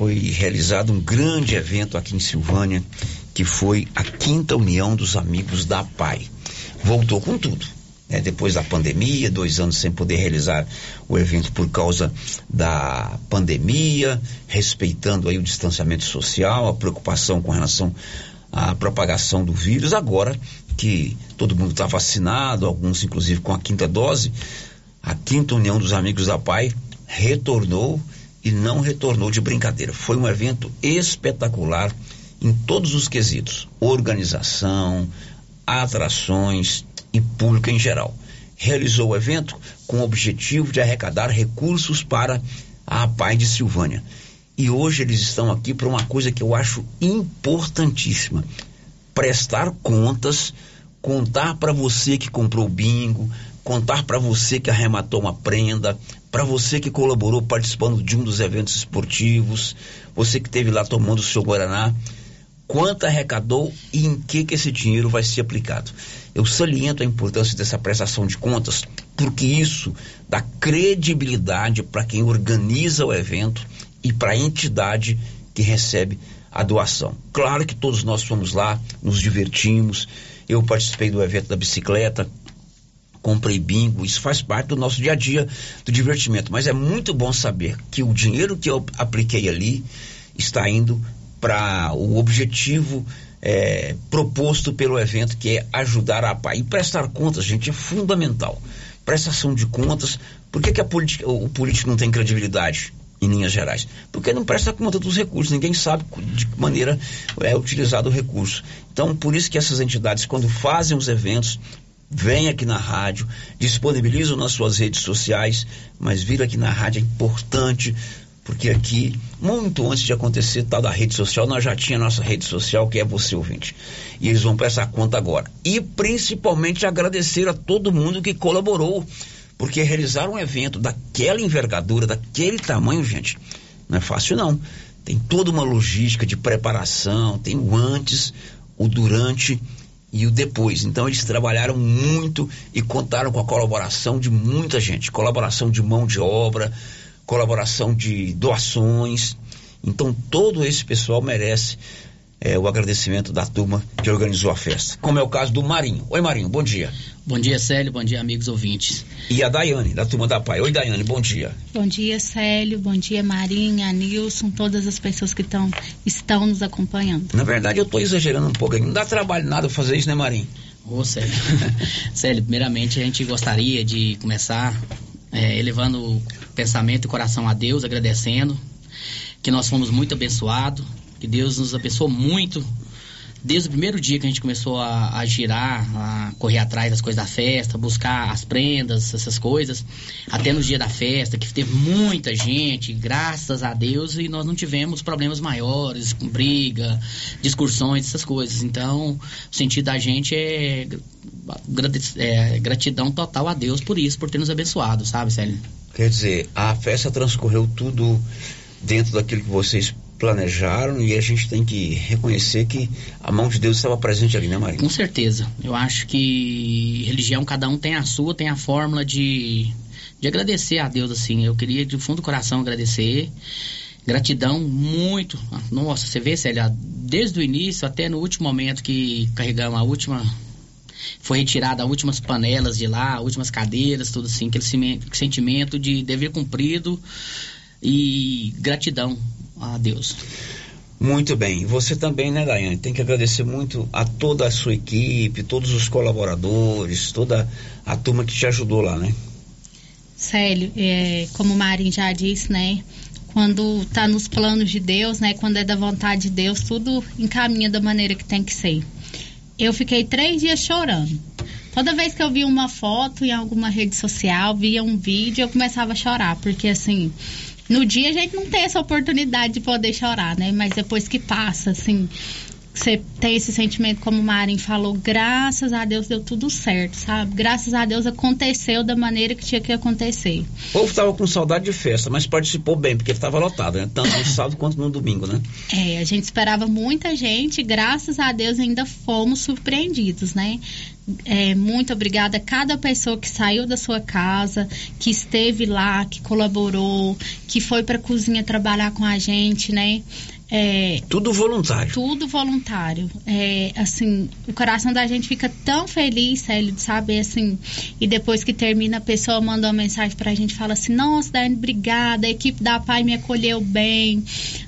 foi realizado um grande evento aqui em Silvânia, que foi a Quinta União dos Amigos da Pai. Voltou com tudo. Né? Depois da pandemia, dois anos sem poder realizar o evento por causa da pandemia, respeitando aí o distanciamento social, a preocupação com relação à propagação do vírus. Agora que todo mundo está vacinado, alguns inclusive com a quinta dose, a quinta União dos Amigos da Pai retornou e não retornou de brincadeira. Foi um evento espetacular em todos os quesitos: organização, atrações e público em geral. Realizou o evento com o objetivo de arrecadar recursos para a Pai de Silvânia. E hoje eles estão aqui para uma coisa que eu acho importantíssima: prestar contas contar para você que comprou bingo, contar para você que arrematou uma prenda, para você que colaborou participando de um dos eventos esportivos, você que esteve lá tomando o seu Guaraná, quanto arrecadou e em que, que esse dinheiro vai ser aplicado. Eu saliento a importância dessa prestação de contas, porque isso dá credibilidade para quem organiza o evento e para a entidade que recebe a doação. Claro que todos nós fomos lá, nos divertimos, eu participei do evento da bicicleta, comprei bingo, isso faz parte do nosso dia a dia do divertimento. Mas é muito bom saber que o dinheiro que eu apliquei ali está indo para o objetivo é, proposto pelo evento, que é ajudar a PAI. E prestar contas, gente, é fundamental prestação de contas. Por que, que o político não tem credibilidade? Em linhas gerais. Porque não presta conta dos recursos, ninguém sabe de que maneira é utilizado o recurso. Então, por isso que essas entidades, quando fazem os eventos, vêm aqui na rádio, disponibilizam nas suas redes sociais, mas vir aqui na rádio é importante, porque aqui, muito antes de acontecer tal da rede social, nós já tinha nossa rede social, que é você ouvinte. E eles vão prestar conta agora. E principalmente agradecer a todo mundo que colaborou porque realizar um evento daquela envergadura, daquele tamanho, gente, não é fácil não. Tem toda uma logística de preparação, tem o antes, o durante e o depois. Então eles trabalharam muito e contaram com a colaboração de muita gente, colaboração de mão de obra, colaboração de doações. Então todo esse pessoal merece é, o agradecimento da turma que organizou a festa. Como é o caso do Marinho. Oi, Marinho, bom dia. Bom dia, Célio. Bom dia, amigos ouvintes. E a Daiane, da turma da Pai. Oi, Daiane, bom dia. Bom dia, Célio. Bom dia, Marinha, Nilson, todas as pessoas que tão, estão nos acompanhando. Na verdade, eu estou exagerando um pouco. Não dá trabalho nada fazer isso, né, Marinho? Ô, Célio. Célio, primeiramente a gente gostaria de começar é, elevando o pensamento e coração a Deus, agradecendo que nós fomos muito abençoados que Deus nos abençoou muito. Desde o primeiro dia que a gente começou a, a girar, a correr atrás das coisas da festa, buscar as prendas, essas coisas, até no dia da festa, que teve muita gente, graças a Deus, e nós não tivemos problemas maiores, com briga, discussões, essas coisas. Então, o sentido da gente é, é gratidão total a Deus por isso, por ter nos abençoado, sabe, Célio? Quer dizer, a festa transcorreu tudo dentro daquilo que vocês planejaram e a gente tem que reconhecer que a mão de Deus estava presente ali, né, Maria? Com certeza. Eu acho que religião, cada um tem a sua, tem a fórmula de, de agradecer a Deus, assim. Eu queria, de fundo do coração, agradecer. Gratidão muito. Nossa, você vê, Célia, desde o início até no último momento que carregamos a última foi retirada as últimas panelas de lá, últimas cadeiras, tudo assim, aquele sentimento de dever cumprido e gratidão a Deus. Muito bem. Você também, né, Daiane? Tem que agradecer muito a toda a sua equipe, todos os colaboradores, toda a turma que te ajudou lá, né? Célio, é, como o Marinho já disse, né? Quando está nos planos de Deus, né? Quando é da vontade de Deus, tudo encaminha da maneira que tem que ser. Eu fiquei três dias chorando. Toda vez que eu via uma foto em alguma rede social, via um vídeo, eu começava a chorar, porque assim, no dia a gente não tem essa oportunidade de poder chorar, né? Mas depois que passa, assim, você tem esse sentimento, como o Marin falou, graças a Deus deu tudo certo, sabe? Graças a Deus aconteceu da maneira que tinha que acontecer. O povo estava com saudade de festa, mas participou bem, porque estava lotado, né? Tanto no sábado quanto no domingo, né? É, a gente esperava muita gente, graças a Deus ainda fomos surpreendidos, né? É, muito obrigada a cada pessoa que saiu da sua casa, que esteve lá, que colaborou, que foi para a cozinha trabalhar com a gente, né? É, tudo voluntário. Tudo voluntário. É, assim, o coração da gente fica tão feliz, Célio, de saber, assim, e depois que termina, a pessoa manda uma mensagem pra gente, fala assim, nossa, Daiane, obrigada, a equipe da PAI me acolheu bem,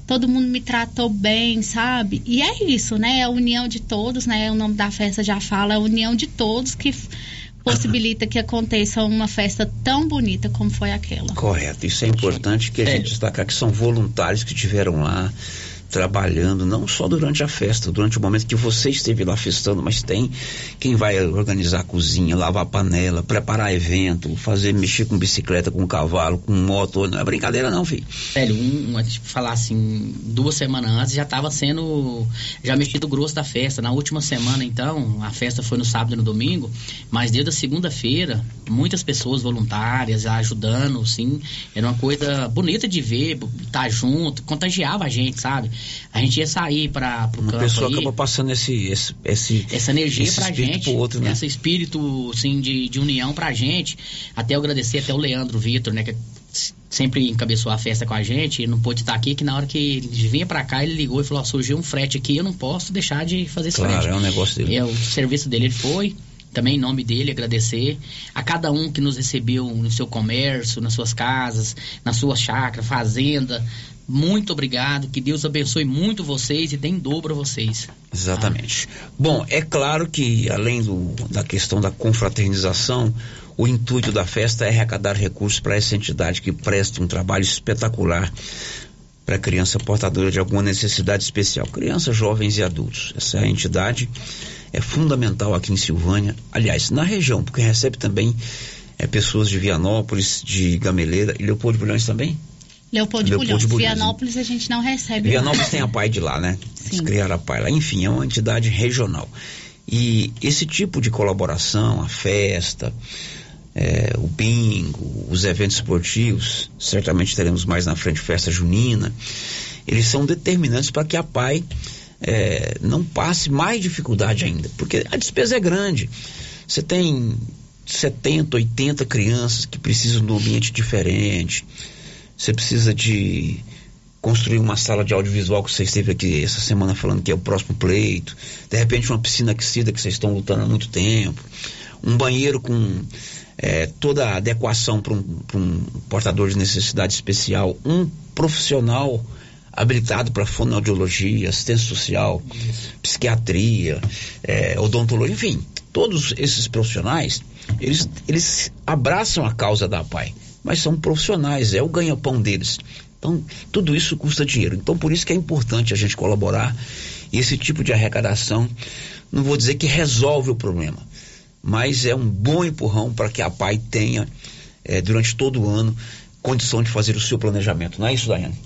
todo mundo me tratou bem, sabe? E é isso, né? É a união de todos, né? O nome da festa já fala, é a união de todos que possibilita que aconteça uma festa tão bonita como foi aquela. Correto, isso é importante que a gente destacar que são voluntários que tiveram lá trabalhando, não só durante a festa, durante o momento que você esteve lá festando, mas tem quem vai organizar a cozinha, lavar a panela, preparar evento, fazer, mexer com bicicleta, com cavalo, com moto, não é brincadeira não, filho. Velho, um, um, tipo, falar assim, duas semanas antes já estava sendo, já mexido grosso da festa, na última semana então, a festa foi no sábado e no domingo, mas desde a segunda-feira, muitas pessoas voluntárias ajudando, sim, era uma coisa bonita de ver, estar tá junto, contagiava a gente, sabe? A gente ia sair para o campo. A pessoa aí, acaba passando esse, esse, esse essa energia esse pra gente, outro, né? esse espírito assim, de, de união pra gente. Até eu agradecer até o Leandro Vitor, né, que sempre encabeçou a festa com a gente, não pôde estar aqui, que na hora que ele vinha para cá, ele ligou e falou, surgiu um frete aqui, eu não posso deixar de fazer esse claro, frete. é um negócio dele. É, o serviço dele, ele foi, também em nome dele agradecer a cada um que nos recebeu no seu comércio, nas suas casas, na sua chácara, fazenda. Muito obrigado, que Deus abençoe muito vocês e dê em dobro a vocês. Exatamente. Bom, é claro que além do, da questão da confraternização, o intuito da festa é arrecadar recursos para essa entidade que presta um trabalho espetacular para criança portadora de alguma necessidade especial, crianças, jovens e adultos. Essa é entidade é fundamental aqui em Silvânia, aliás, na região, porque recebe também é, pessoas de Vianópolis, de Gameleira e Leopoldo de Bulhões também. Leopoldo, Leopoldo Bulhões. de Bulhões, Vianópolis a gente não recebe. Vianópolis tem a PAI de lá, né? Eles Sim. criaram a PAI lá. Enfim, é uma entidade regional. E esse tipo de colaboração, a festa, é, o bingo, os eventos esportivos, certamente teremos mais na frente festa junina, eles são determinantes para que a PAI é, não passe mais dificuldade ainda, porque a despesa é grande. Você tem 70, 80 crianças que precisam de um ambiente diferente. Você precisa de construir uma sala de audiovisual que você esteve aqui essa semana falando que é o próximo pleito. De repente uma piscina aquecida que vocês estão lutando há muito tempo. Um banheiro com é, toda a adequação para um, um portador de necessidade especial. Um profissional habilitado para fonoaudiologia, assistência social, psiquiatria, é, odontologia, enfim, todos esses profissionais, eles, eles abraçam a causa da PAI, mas são profissionais, é o ganha-pão deles. Então, tudo isso custa dinheiro. Então, por isso que é importante a gente colaborar. E esse tipo de arrecadação, não vou dizer que resolve o problema, mas é um bom empurrão para que a PAI tenha, eh, durante todo o ano, condição de fazer o seu planejamento. Não é isso, Daiane?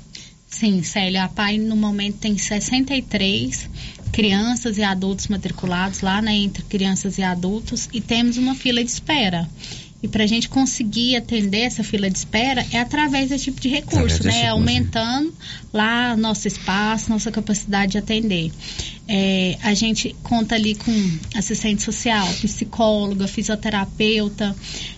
Sim, Célia, a PAI no momento tem 63 crianças e adultos matriculados lá, né, entre crianças e adultos, e temos uma fila de espera. E para a gente conseguir atender essa fila de espera é através desse tipo de recurso, Através né? recurso, Aumentando lá nosso espaço, nossa capacidade de atender. É, a gente conta ali com assistente social, psicóloga, fisioterapeuta,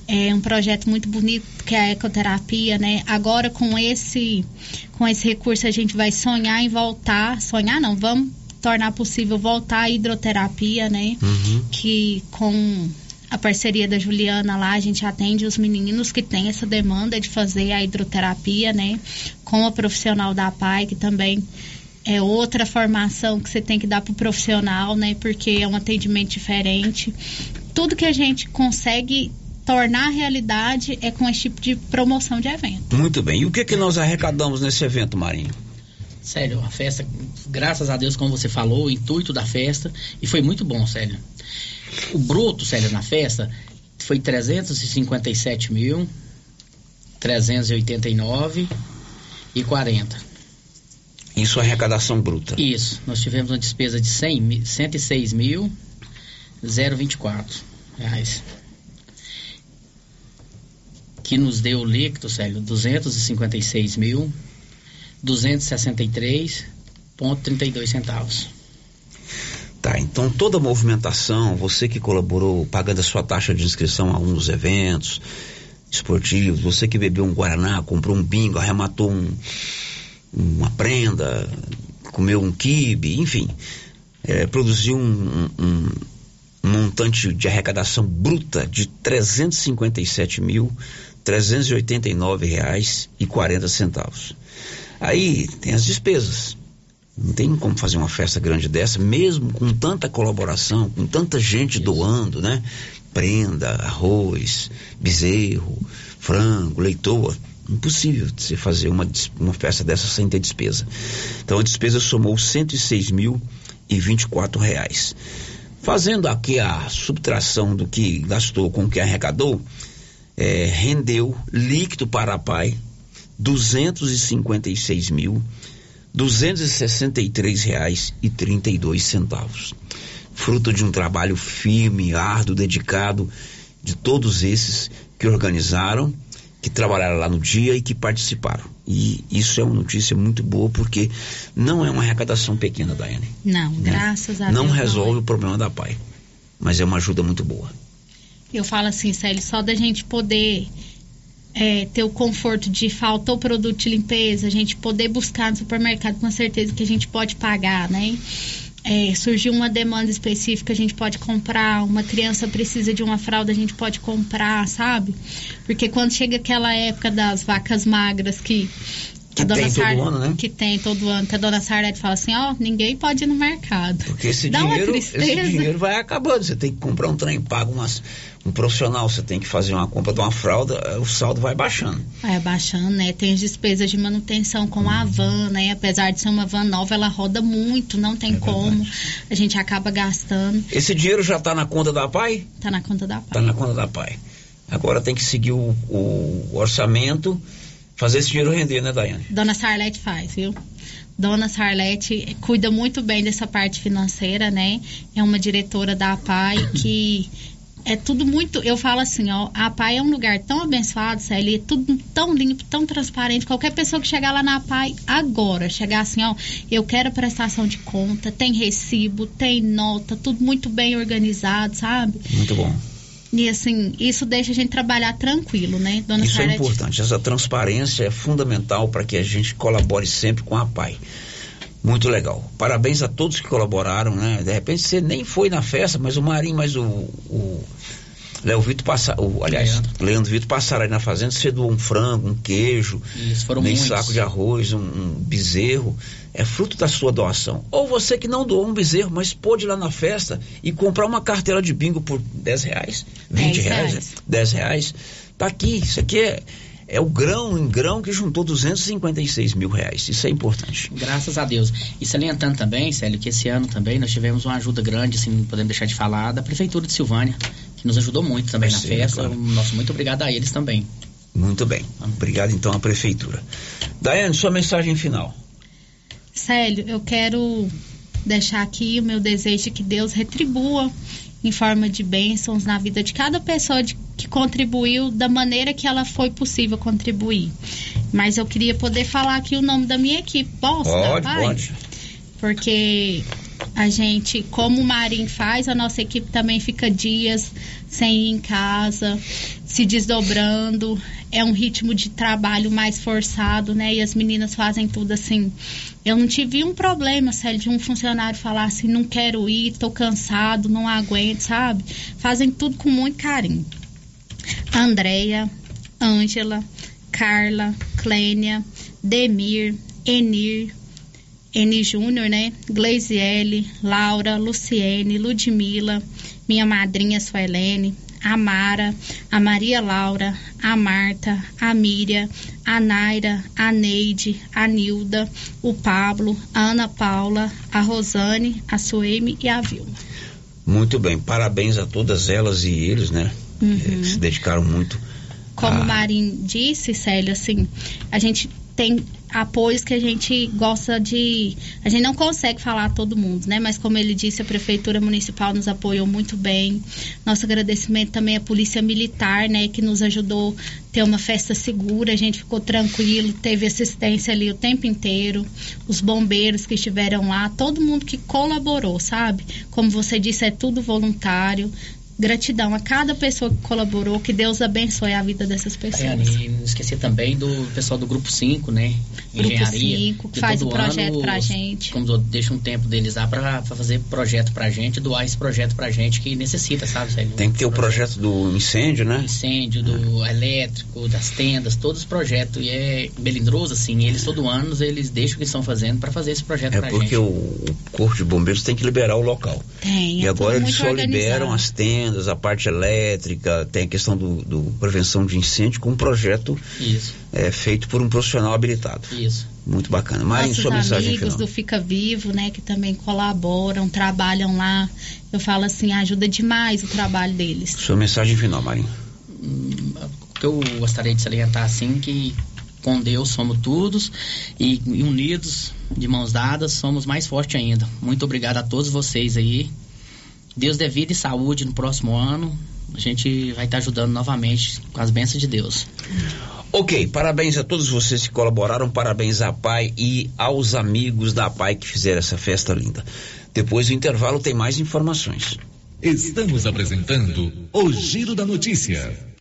é um projeto muito bonito que é a ecoterapia, né? Agora com esse com esse recurso a gente vai sonhar em voltar, sonhar não, vamos tornar possível voltar à hidroterapia, né? Que com a parceria da Juliana lá, a gente atende os meninos que têm essa demanda de fazer a hidroterapia, né? Com a profissional da PAI, que também é outra formação que você tem que dar pro profissional, né? Porque é um atendimento diferente. Tudo que a gente consegue tornar realidade é com esse tipo de promoção de evento. Muito bem. E o que que nós arrecadamos nesse evento, Marinho? Sério, a festa, graças a Deus, como você falou, o intuito da festa, e foi muito bom, Célio. O bruto, Célio, na festa, foi 357 mil, 389 e 40. Isso é arrecadação bruta. Isso, nós tivemos uma despesa de 100, mi- 106 mil, 024 reais. Que nos deu líquido, Célio, 256 mil, 263,32 centavos. Tá, então toda a movimentação, você que colaborou pagando a sua taxa de inscrição a um dos eventos esportivos, você que bebeu um Guaraná, comprou um bingo, arrematou um, uma prenda, comeu um quibe, enfim, é, produziu um, um- um montante de arrecadação bruta de 357 mil 389 reais e 40 centavos. Aí tem as despesas. Não tem como fazer uma festa grande dessa, mesmo com tanta colaboração, com tanta gente doando, né? Prenda, arroz, bezerro, frango, leitoa. Impossível você fazer uma, uma festa dessa sem ter despesa. Então a despesa somou 106 mil e 24 reais. Fazendo aqui a subtração do que gastou com o que arrecadou, eh, rendeu líquido para a PAI 256 mil 263 reais 32 centavos. Fruto de um trabalho firme, árduo, dedicado de todos esses que organizaram, que trabalharam lá no dia e que participaram. E isso é uma notícia muito boa porque não é uma arrecadação pequena, Daiane. Não, graças a Não Deus. resolve o problema da PAI, mas é uma ajuda muito boa. Eu falo assim, Célio, só da gente poder é, ter o conforto de faltou produto de limpeza, a gente poder buscar no supermercado com certeza que a gente pode pagar, né? É, surgiu uma demanda específica, a gente pode comprar. Uma criança precisa de uma fralda, a gente pode comprar, sabe? Porque quando chega aquela época das vacas magras que Que tem todo ano, né? Que tem todo ano. Que a dona Sarlete fala assim, ó, ninguém pode ir no mercado. Porque esse Dá dinheiro, esse dinheiro vai acabando. Você tem que comprar um trem pago, umas, um profissional, você tem que fazer uma compra de uma fralda, eh, o saldo vai baixando. Vai baixando, né? Tem as despesas de manutenção com a van, né? Apesar de ser uma van nova, ela roda muito, não tem como. A gente acaba gastando. Esse dinheiro já está na conta da PAI? Tá na conta da Está na conta da PAI. Agora tem que seguir o, o orçamento, fazer esse dinheiro render, né, Daiane? Dona Sarlete faz, viu? Dona Sarlete cuida muito bem dessa parte financeira, né? É uma diretora da APAI que é tudo muito. Eu falo assim, ó, a APAI é um lugar tão abençoado, Célia, é tudo tão limpo, tão transparente. Qualquer pessoa que chegar lá na APAI agora, chegar assim, ó, eu quero prestação de conta, tem recibo, tem nota, tudo muito bem organizado, sabe? Muito bom. E assim, isso deixa a gente trabalhar tranquilo, né? Dona Isso é importante. Essa transparência é fundamental para que a gente colabore sempre com a PAI. Muito legal. Parabéns a todos que colaboraram, né? De repente você nem foi na festa, mas o Marinho, mas o, o Léo Vitor passaram, o, aliás, Leandro, Vitor passaram aí na fazenda, você doou um frango, um queijo, Isso, foram meio muitos. saco de arroz, um, um bezerro. É fruto da sua doação. Ou você que não doou um bezerro, mas pôde ir lá na festa e comprar uma carteira de bingo por 10 reais, 20 10 reais, reais. 10 reais. Tá aqui, isso aqui é, é o grão em grão que juntou 256 mil reais. Isso é importante. Graças a Deus. E salientando também, Célio, que esse ano também nós tivemos uma ajuda grande, assim, não podemos deixar de falar, da Prefeitura de Silvânia, que nos ajudou muito também na Sim, festa. claro. Nosso muito obrigado a eles também. Muito bem. Obrigado então à prefeitura. Daiane, sua mensagem final. Célio, eu quero deixar aqui o meu desejo de que Deus retribua em forma de bênçãos na vida de cada pessoa de- que contribuiu da maneira que ela foi possível contribuir. Mas eu queria poder falar aqui o nome da minha equipe. Posso? Pode, Pai? pode. Porque a gente, como o Marim faz, a nossa equipe também fica dias sem ir em casa, se desdobrando. É um ritmo de trabalho mais forçado, né? E as meninas fazem tudo assim. Eu não tive um problema, Célio, de um funcionário falar assim, não quero ir, tô cansado, não aguento, sabe? Fazem tudo com muito carinho. Andréia, Ângela, Carla, Clênia, Demir, Enir, N Júnior, né? Gleisiele, Laura, Luciene, Ludmila, minha madrinha Suelene, a Mara, a Maria Laura, a Marta, a Miriam, a Naira, a Neide, a Nilda, o Pablo, a Ana Paula, a Rosane, a Sueme e a Vilma. Muito bem. Parabéns a todas elas e eles, né? Uhum. Que se dedicaram muito. Como o Marim disse, Célia, assim, a gente tem apoios que a gente gosta de. A gente não consegue falar a todo mundo, né? Mas como ele disse, a Prefeitura Municipal nos apoiou muito bem. Nosso agradecimento também à Polícia Militar, né? Que nos ajudou a ter uma festa segura, a gente ficou tranquilo, teve assistência ali o tempo inteiro. Os bombeiros que estiveram lá, todo mundo que colaborou, sabe? Como você disse, é tudo voluntário. Gratidão a cada pessoa que colaborou, que Deus abençoe a vida dessas pessoas. Daiane, e não esqueci também do pessoal do Grupo 5, né? Grupo Engenharia. 5, que faz o todo projeto ano, pra gente. Como eu deixo um tempo deles lá pra, pra fazer projeto pra gente, doar esse projeto pra gente que necessita, sabe, Célio? Tem que ter o projeto do incêndio, né? incêndio, do elétrico, das tendas, todos os projetos. E é melindroso, assim, eles todo ano eles deixam o que estão fazendo pra fazer esse projeto É pra porque gente. o, o Corpo de Bombeiros tem que liberar o local. Tem, E é agora eles só organizado. liberam as tendas, a parte elétrica, tem a questão do, do prevenção de incêndio com um projeto Isso, é, feito por um profissional habilitado. isso. Muito bacana. Marinho, Nossos sua mensagem amigos final. do Fica Vivo, né, que também colaboram, trabalham lá. Eu falo assim, ajuda demais o trabalho deles. Sua mensagem final, Marinho. O que eu gostaria de salientar, assim, que com Deus somos todos e, e unidos, de mãos dadas, somos mais fortes ainda. Muito obrigado a todos vocês aí. Deus dê vida e saúde no próximo ano. A gente vai estar ajudando novamente com as bênçãos de Deus. Ok, parabéns a todos vocês que colaboraram, parabéns à PAI e aos amigos da PAI que fizeram essa festa linda. Depois do intervalo tem mais informações. Estamos apresentando o Giro da Notícia.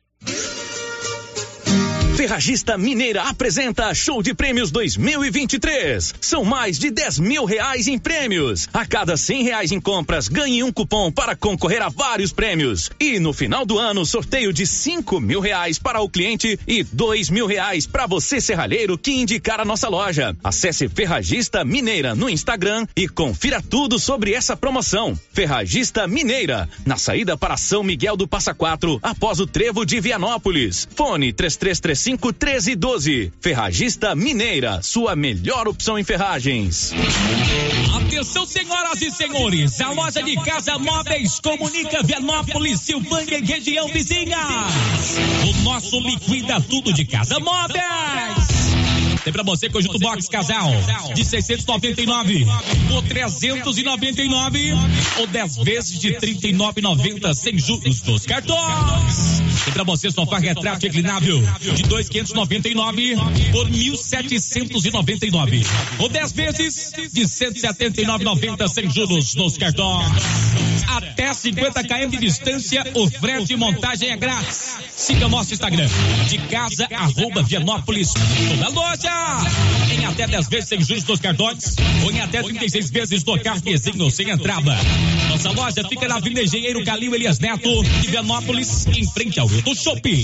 Ferragista Mineira apresenta Show de Prêmios 2023. São mais de 10 mil reais em prêmios. A cada 100 reais em compras, ganhe um cupom para concorrer a vários prêmios. E no final do ano, sorteio de 5 mil reais para o cliente e 2 mil reais para você, serralheiro, que indicar a nossa loja. Acesse Ferragista Mineira no Instagram e confira tudo sobre essa promoção. Ferragista Mineira, na saída para São Miguel do Passa Quatro, após o trevo de Vianópolis. Fone 3335 1312. Ferragista Mineira, sua melhor opção em ferragens. Atenção, senhoras e senhores, a loja de casa móveis comunica Vianópolis, Silvânia e região vizinha. O nosso liquida tudo de casa móveis. Tem pra você conjunto box casal de 699 por 399 ou 10 vezes de 39,90 sem juros dos cartões. Tem pra você sofá retrato reclinável de 2,599 por 1.799 ou 10 vezes de 179,90 sem juros nos cartões. Até 50 km de distância, o frete e montagem é grátis. Siga nosso Instagram de casa arroba Vianópolis. Toda loja em até 10 vezes sem juros dos cartões ou em até 36 vezes no cartezinho sem entrada. Nossa loja fica na Avenida Engenheiro Calil Elias Neto, de Vianópolis, em frente ao Hilton Shopping.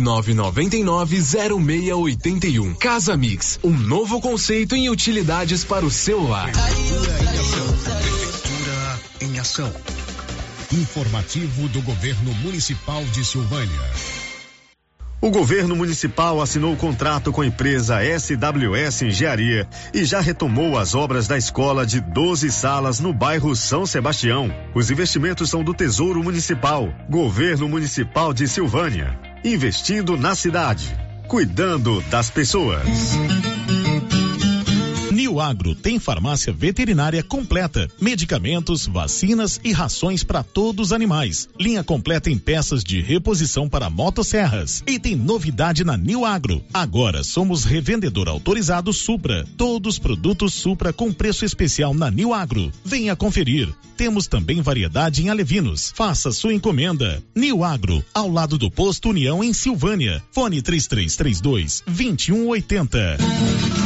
999990681. Casa Mix, um novo conceito em utilidades para o seu lar. Prefeitura em ação. Informativo do Governo Municipal de Silvânia. O governo municipal assinou o contrato com a empresa SWS Engenharia e já retomou as obras da escola de 12 salas no bairro São Sebastião. Os investimentos são do Tesouro Municipal, Governo Municipal de Silvânia, investindo na cidade, cuidando das pessoas. Agro tem farmácia veterinária completa, medicamentos, vacinas e rações para todos os animais. Linha completa em peças de reposição para motosserras. E tem novidade na Nil Agro. Agora somos revendedor autorizado Supra. Todos os produtos Supra com preço especial na Nil Agro. Venha conferir. Temos também variedade em alevinos. Faça sua encomenda. Nil Agro, ao lado do posto União em Silvânia. Fone 3332 2180.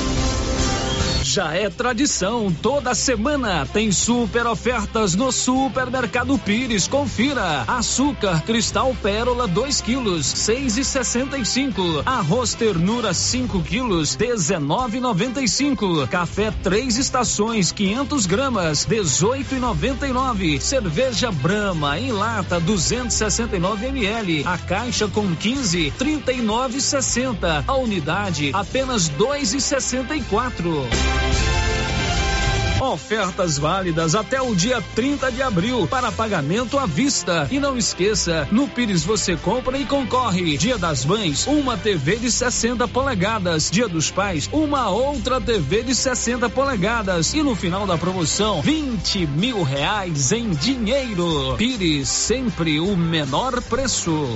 Já é tradição, toda semana tem super ofertas no Supermercado Pires. Confira: açúcar cristal pérola 2 quilos, 6 e 65. Arroz ternura 5 quilos, 19,95. Café três estações 500 gramas, 18,99. Cerveja Brahma em lata 269 ml. A caixa com 15, 39,60. A unidade apenas 2,64. Ofertas válidas até o dia 30 de abril para pagamento à vista. E não esqueça, no Pires você compra e concorre. Dia das Mães, uma TV de 60 polegadas. Dia dos Pais, uma outra TV de 60 polegadas. E no final da promoção, 20 mil reais em dinheiro. Pires, sempre o menor preço.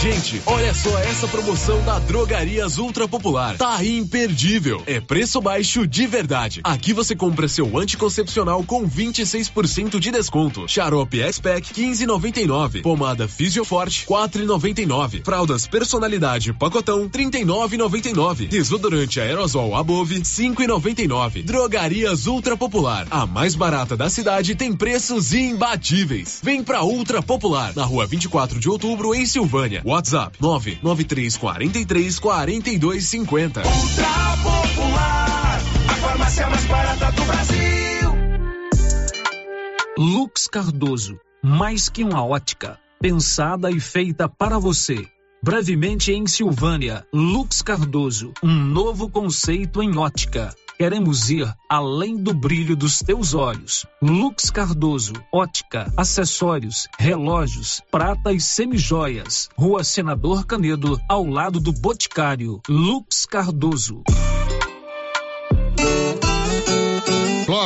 Gente, olha só essa promoção da Drogarias Ultra Popular. Tá imperdível. É preço baixo de verdade. Aqui você compra seu anticoncepcional com 26% de desconto. Xarope X-Pack 15,99. Pomada Fisioforte 4,99. Fraldas Personalidade Pacotão 39,99. Desodorante Aerosol Above 5,99. Drogarias Ultra Popular. A mais barata da cidade tem preços imbatíveis. Vem pra Ultra Popular, na rua 24 de outubro, em Silvânia. WhatsApp 99343 4250. Ultra Popular, a farmácia mais barata do Brasil. Lux Cardoso, mais que uma ótica, pensada e feita para você. Brevemente em Silvânia, Lux Cardoso, um novo conceito em ótica. Queremos ir além do brilho dos teus olhos. Lux Cardoso, ótica, acessórios, relógios, prata e semijoias. Rua Senador Canedo, ao lado do Boticário. Lux Cardoso.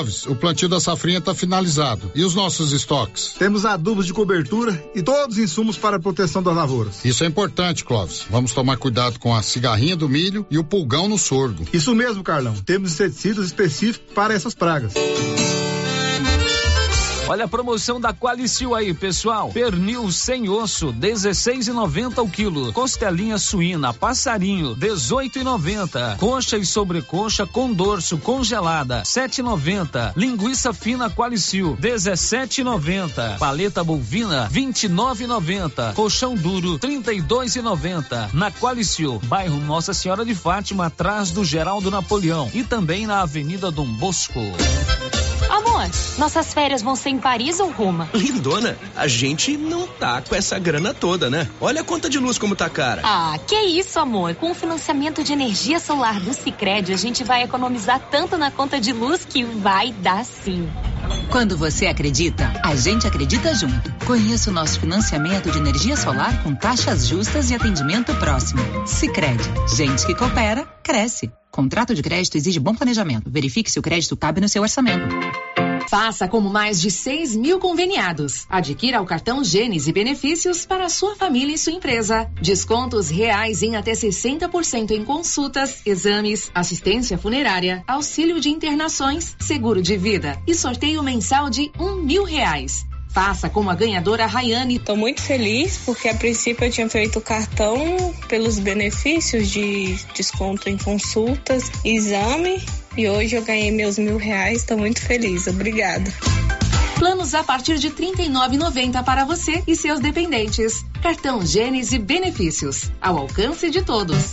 Clóvis, o plantio da safrinha está finalizado. E os nossos estoques? Temos adubos de cobertura e todos os insumos para a proteção das lavouras. Isso é importante, Clóvis. Vamos tomar cuidado com a cigarrinha do milho e o pulgão no sorgo. Isso mesmo, Carlão. Temos inseticidas específicos para essas pragas. Olha a promoção da Qualicil aí, pessoal. Pernil sem osso, 16,90 o quilo. Costelinha suína, passarinho, 18,90. Coxa e sobrecoxa com dorso congelada, 7,90. Linguiça fina Qualicil, 17,90. Paleta bovina, 29,90. Colchão duro, 32,90. Na Qualicil, bairro Nossa Senhora de Fátima, atrás do Geraldo Napoleão e também na Avenida Dom Bosco. Amor, nossas férias vão ser em Paris ou Roma? Lindona, a gente não tá com essa grana toda, né? Olha a conta de luz como tá cara. Ah, que isso, amor. Com o financiamento de energia solar do Sicredi, a gente vai economizar tanto na conta de luz que vai dar sim. Quando você acredita, a gente acredita junto. Conheça o nosso financiamento de energia solar com taxas justas e atendimento próximo. Sicredi, gente que coopera, cresce. Contrato de crédito exige bom planejamento. Verifique se o crédito cabe no seu orçamento. Faça como mais de 6 mil conveniados. Adquira o cartão Gênesis e benefícios para sua família e sua empresa. Descontos reais em até 60% em consultas, exames, assistência funerária, auxílio de internações, seguro de vida e sorteio mensal de um mil reais. Faça como a ganhadora Rayane. Estou muito feliz porque a princípio eu tinha feito o cartão pelos benefícios de desconto em consultas, exame e hoje eu ganhei meus mil reais. Estou muito feliz. Obrigada. Planos a partir de R$ 39,90 para você e seus dependentes. Cartão Gênesis e benefícios. Ao alcance de todos.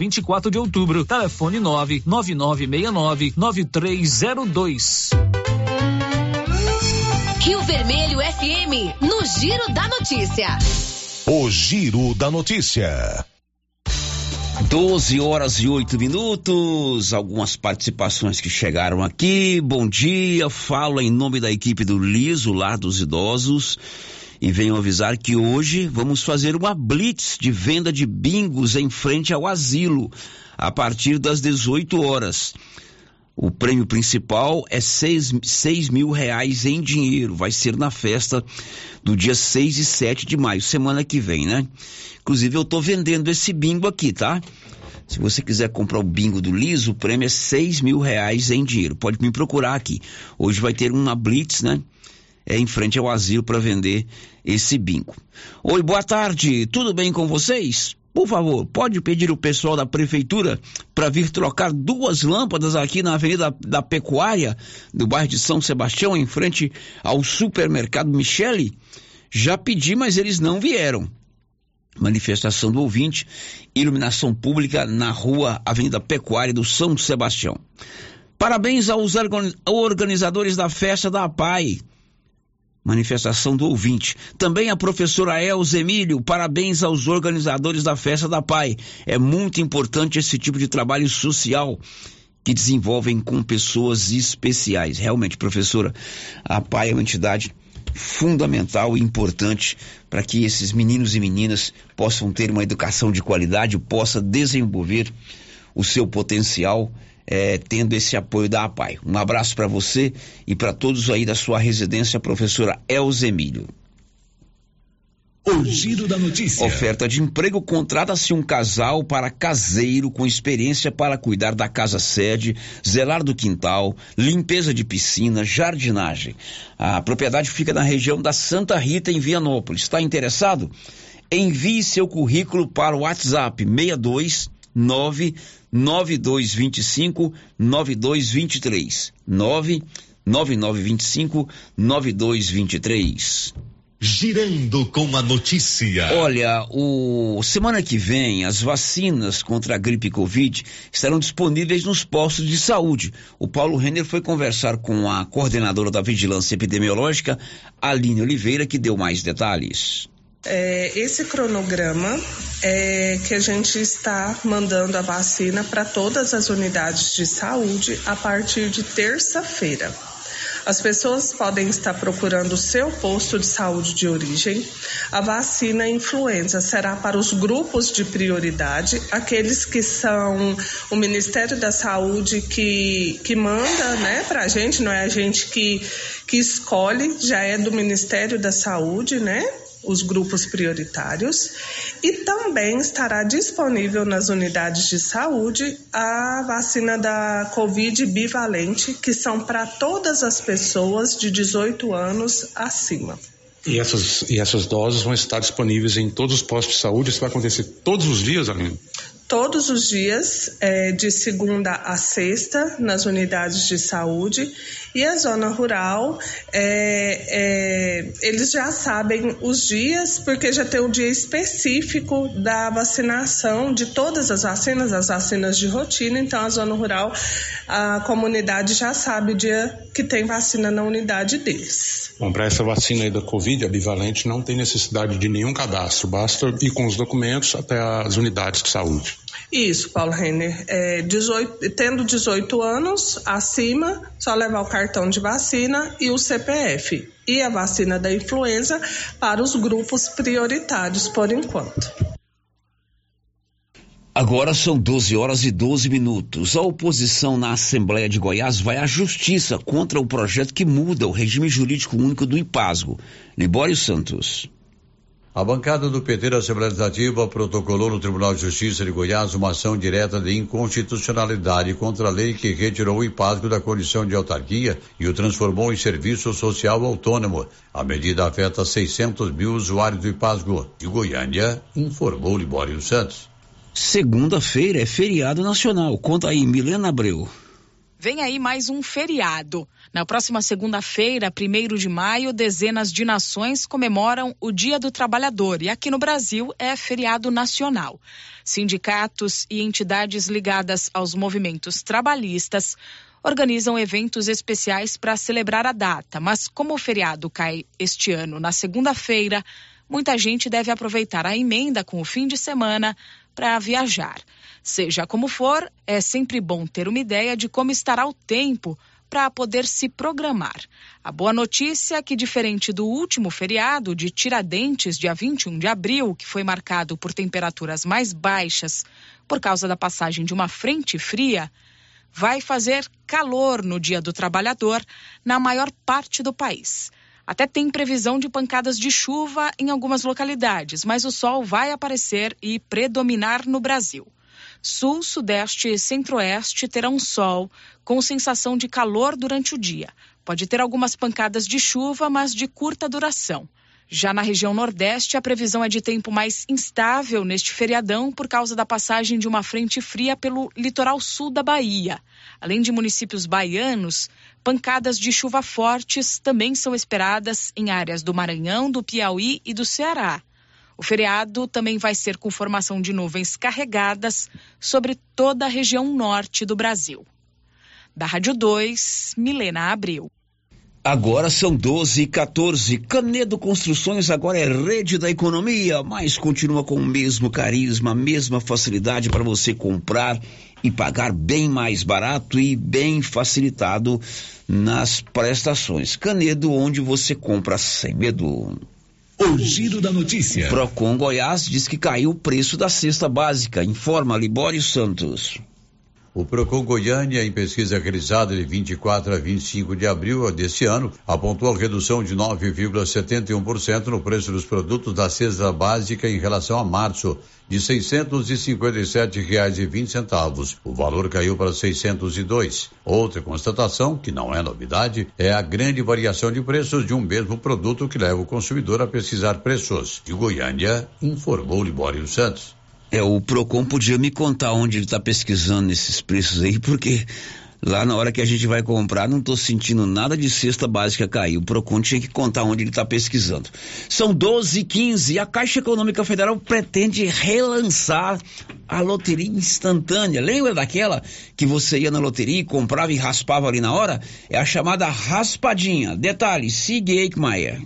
24 de outubro, telefone 99969 9302. Rio Vermelho FM, no Giro da Notícia. O Giro da Notícia. 12 horas e 8 minutos, algumas participações que chegaram aqui. Bom dia, falo em nome da equipe do Liso, Lar dos Idosos. E venho avisar que hoje vamos fazer uma blitz de venda de bingos em frente ao asilo, a partir das 18 horas. O prêmio principal é 6, seis mil reais em dinheiro. Vai ser na festa do dia 6 e 7 de maio, semana que vem, né? Inclusive, eu tô vendendo esse bingo aqui, tá? Se você quiser comprar o bingo do Liso, o prêmio é 6 mil reais em dinheiro. Pode me procurar aqui. Hoje vai ter uma blitz, né? É, em frente ao asilo para vender esse bingo. Oi, boa tarde, tudo bem com vocês? Por favor, pode pedir o pessoal da prefeitura para vir trocar duas lâmpadas aqui na Avenida da Pecuária, do bairro de São Sebastião, em frente ao supermercado Michele? Já pedi, mas eles não vieram. Manifestação do ouvinte, iluminação pública na rua Avenida Pecuária do São Sebastião. Parabéns aos organizadores da festa da PAI. Manifestação do ouvinte. Também a professora Elza Emílio, parabéns aos organizadores da festa da PAI. É muito importante esse tipo de trabalho social que desenvolvem com pessoas especiais. Realmente, professora, a PAI é uma entidade fundamental e importante para que esses meninos e meninas possam ter uma educação de qualidade, possa desenvolver o seu potencial, é, tendo esse apoio da APAI. Um abraço para você e para todos aí da sua residência, professora Elza Emílio. O giro da notícia. Oferta de emprego contrata-se um casal para caseiro com experiência para cuidar da casa sede, zelar do quintal, limpeza de piscina, jardinagem. A propriedade fica na região da Santa Rita, em Vianópolis. Está interessado? Envie seu currículo para o WhatsApp 62 99225 9223 99925 9223 Girando com a notícia. Olha, o semana que vem as vacinas contra a gripe Covid estarão disponíveis nos postos de saúde. O Paulo Renner foi conversar com a coordenadora da Vigilância Epidemiológica, Aline Oliveira, que deu mais detalhes. É, esse cronograma é que a gente está mandando a vacina para todas as unidades de saúde a partir de terça-feira. As pessoas podem estar procurando o seu posto de saúde de origem. A vacina influenza será para os grupos de prioridade, aqueles que são o Ministério da Saúde que, que manda né, para a gente, não é a gente que, que escolhe, já é do Ministério da Saúde, né? Os grupos prioritários e também estará disponível nas unidades de saúde a vacina da Covid bivalente, que são para todas as pessoas de 18 anos acima. E essas, e essas doses vão estar disponíveis em todos os postos de saúde? Isso vai acontecer todos os dias, Aline? Todos os dias, é, de segunda a sexta, nas unidades de saúde. E a zona rural, é, é, eles já sabem os dias, porque já tem o dia específico da vacinação de todas as vacinas, as vacinas de rotina. Então, a zona rural, a comunidade já sabe o dia que tem vacina na unidade deles. Bom, para essa vacina aí da Covid, a bivalente, não tem necessidade de nenhum cadastro, basta ir com os documentos até as unidades de saúde. Isso, Paulo Renner. É, 18, tendo 18 anos acima, só levar o cartão de vacina e o CPF. E a vacina da influenza para os grupos prioritários por enquanto. Agora são 12 horas e 12 minutos. A oposição na Assembleia de Goiás vai à justiça contra o projeto que muda o regime jurídico único do IPASGO. Libório Santos. A bancada do PT da Assembleia Legislativa protocolou no Tribunal de Justiça de Goiás uma ação direta de inconstitucionalidade contra a lei que retirou o impacto da condição de autarquia e o transformou em serviço social autônomo. A medida afeta 600 mil usuários do IPASGO. De Goiânia, informou Libório Santos. Segunda-feira é feriado nacional. Conta aí, Milena Abreu. Vem aí mais um feriado. Na próxima segunda-feira, 1 de maio, dezenas de nações comemoram o Dia do Trabalhador e aqui no Brasil é feriado nacional. Sindicatos e entidades ligadas aos movimentos trabalhistas organizam eventos especiais para celebrar a data, mas como o feriado cai este ano na segunda-feira, muita gente deve aproveitar a emenda com o fim de semana para viajar. Seja como for, é sempre bom ter uma ideia de como estará o tempo para poder se programar. A boa notícia é que, diferente do último feriado de Tiradentes, dia 21 de abril, que foi marcado por temperaturas mais baixas por causa da passagem de uma frente fria, vai fazer calor no Dia do Trabalhador na maior parte do país. Até tem previsão de pancadas de chuva em algumas localidades, mas o sol vai aparecer e predominar no Brasil. Sul, Sudeste e Centro-Oeste terão sol, com sensação de calor durante o dia. Pode ter algumas pancadas de chuva, mas de curta duração. Já na região Nordeste, a previsão é de tempo mais instável neste feriadão por causa da passagem de uma frente fria pelo litoral sul da Bahia. Além de municípios baianos, pancadas de chuva fortes também são esperadas em áreas do Maranhão, do Piauí e do Ceará. O feriado também vai ser com formação de nuvens carregadas sobre toda a região norte do Brasil. Da Rádio 2, Milena Abreu. Agora são 12 e 14. Canedo Construções agora é rede da economia, mas continua com o mesmo carisma, a mesma facilidade para você comprar e pagar bem mais barato e bem facilitado nas prestações. Canedo, onde você compra sem medo. O giro da notícia. Procon Goiás diz que caiu o preço da cesta básica. Informa Libório Santos. O Procon Goiânia, em pesquisa realizada de 24 a 25 de abril deste ano, apontou a redução de 9,71% no preço dos produtos da cesta básica em relação a março, de R$ 657,20. O valor caiu para 602. Outra constatação, que não é novidade, é a grande variação de preços de um mesmo produto que leva o consumidor a pesquisar preços. De Goiânia, informou Libório Santos. É, o Procon podia me contar onde ele está pesquisando esses preços aí, porque lá na hora que a gente vai comprar, não estou sentindo nada de cesta básica cair. O Procon tinha que contar onde ele está pesquisando. São 12 e 15 e a Caixa Econômica Federal pretende relançar a loteria instantânea. Lembra daquela que você ia na loteria, comprava e raspava ali na hora? É a chamada raspadinha. Detalhe, Sig Eichmeier.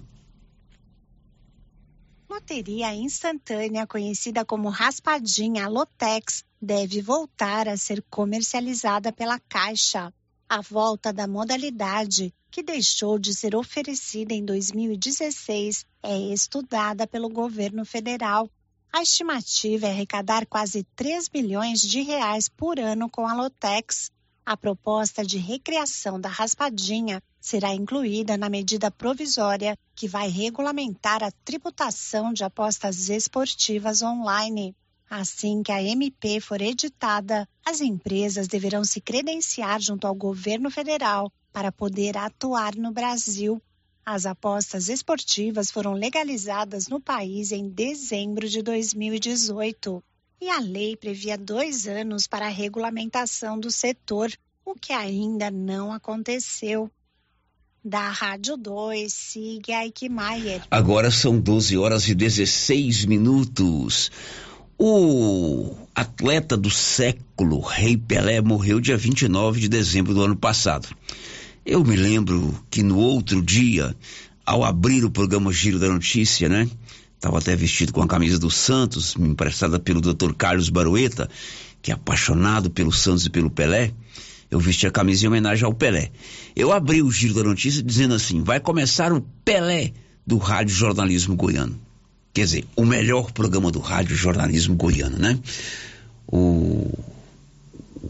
Loteria instantânea, conhecida como raspadinha Lotex, deve voltar a ser comercializada pela Caixa. A volta da modalidade, que deixou de ser oferecida em 2016, é estudada pelo governo federal. A estimativa é arrecadar quase 3 milhões de reais por ano com a Lotex. A proposta de recriação da raspadinha será incluída na medida provisória que vai regulamentar a tributação de apostas esportivas online. Assim que a MP for editada, as empresas deverão se credenciar junto ao governo federal para poder atuar no Brasil. As apostas esportivas foram legalizadas no país em dezembro de 2018 e a lei previa dois anos para a regulamentação do setor, o que ainda não aconteceu. Da Rádio 2, siga Aikmaier. Agora são 12 horas e 16 minutos. O atleta do século, Rei Pelé, morreu dia 29 de dezembro do ano passado. Eu me lembro que no outro dia, ao abrir o programa Giro da Notícia, né? Estava até vestido com a camisa do Santos, emprestada pelo Dr. Carlos Barueta, que é apaixonado pelo Santos e pelo Pelé. Eu vesti a camisa em homenagem ao Pelé. Eu abri o giro da notícia dizendo assim: vai começar o Pelé do Rádio Jornalismo Goiano. Quer dizer, o melhor programa do Rádio Jornalismo Goiano, né? O,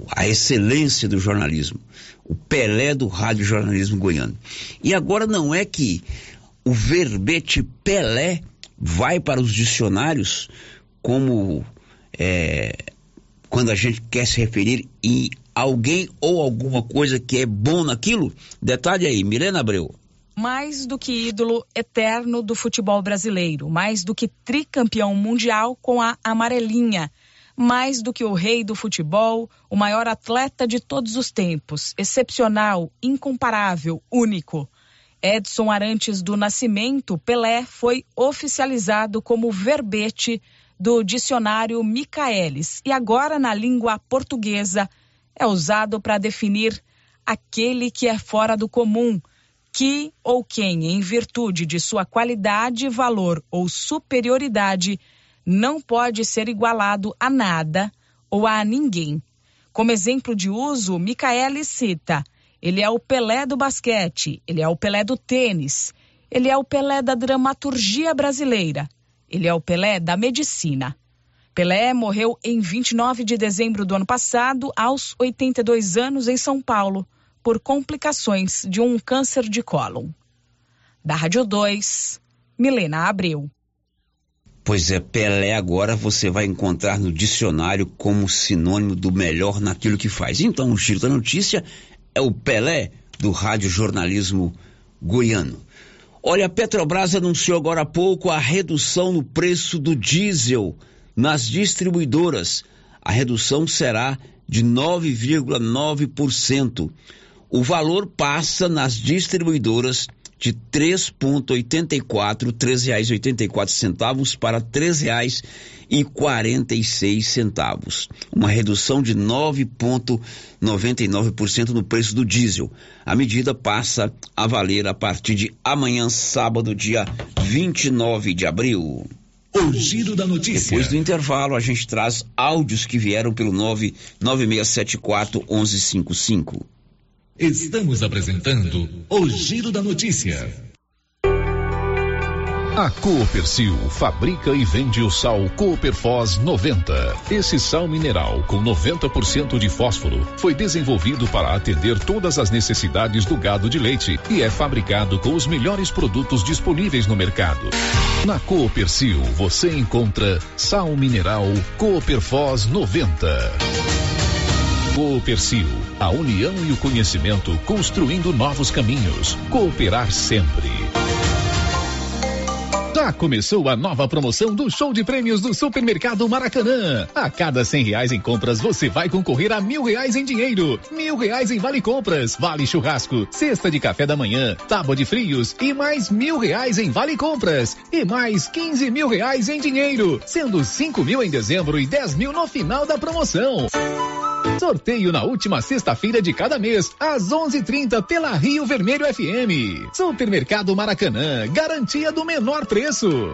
a excelência do jornalismo. O Pelé do Rádio Jornalismo Goiano. E agora não é que o verbete Pelé vai para os dicionários como é, quando a gente quer se referir alguém ou alguma coisa que é bom naquilo? Detalhe aí, Milena Abreu. Mais do que ídolo eterno do futebol brasileiro, mais do que tricampeão mundial com a amarelinha, mais do que o rei do futebol, o maior atleta de todos os tempos, excepcional, incomparável, único. Edson Arantes do Nascimento, Pelé, foi oficializado como verbete do dicionário Michaelis e agora na língua portuguesa é usado para definir aquele que é fora do comum, que ou quem, em virtude de sua qualidade, valor ou superioridade, não pode ser igualado a nada ou a ninguém. Como exemplo de uso, Micaele cita: ele é o Pelé do basquete, ele é o Pelé do tênis, ele é o Pelé da dramaturgia brasileira, ele é o Pelé da medicina. Pelé morreu em 29 de dezembro do ano passado, aos 82 anos, em São Paulo, por complicações de um câncer de cólon. Da Rádio 2, Milena Abreu. Pois é, Pelé agora você vai encontrar no dicionário como sinônimo do melhor naquilo que faz. Então, o giro da notícia é o Pelé, do rádio jornalismo goiano. Olha, a Petrobras anunciou agora há pouco a redução no preço do diesel nas distribuidoras. A redução será de 9,9%. O valor passa nas distribuidoras de R$ 3,84, R$ 3,84 centavos para R$ 3,46 centavos, uma redução de 9,99% no preço do diesel. A medida passa a valer a partir de amanhã, sábado, dia 29 de abril. O giro da notícia. Depois do intervalo, a gente traz áudios que vieram pelo 99674 1155. Estamos apresentando o Giro da Notícia. A Coopercil fabrica e vende o sal Cooperfós 90. Esse sal mineral com 90% de fósforo foi desenvolvido para atender todas as necessidades do gado de leite e é fabricado com os melhores produtos disponíveis no mercado. Na Coopercil você encontra sal mineral Cooperfós 90. Coopercil, a união e o conhecimento construindo novos caminhos. Cooperar sempre. Já começou a nova promoção do show de prêmios do Supermercado Maracanã. A cada cem reais em compras, você vai concorrer a mil reais em dinheiro, mil reais em vale compras, vale churrasco, cesta de café da manhã, tábua de frios e mais mil reais em vale compras e mais quinze mil reais em dinheiro, sendo cinco mil em dezembro e dez mil no final da promoção. Sorteio na última sexta-feira de cada mês, às 11:30 pela Rio Vermelho FM. Supermercado Maracanã, garantia do menor preço.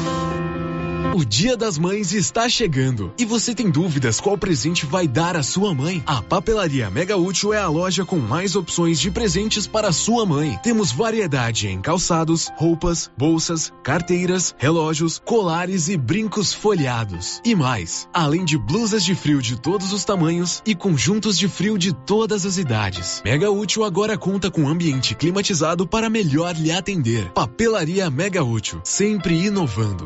O Dia das Mães está chegando e você tem dúvidas qual presente vai dar à sua mãe? A Papelaria Mega Útil é a loja com mais opções de presentes para sua mãe. Temos variedade em calçados, roupas, bolsas, carteiras, relógios, colares e brincos folheados. E mais, além de blusas de frio de todos os tamanhos e conjuntos de frio de todas as idades. Mega Útil agora conta com ambiente climatizado para melhor lhe atender. Papelaria Mega Útil, sempre inovando.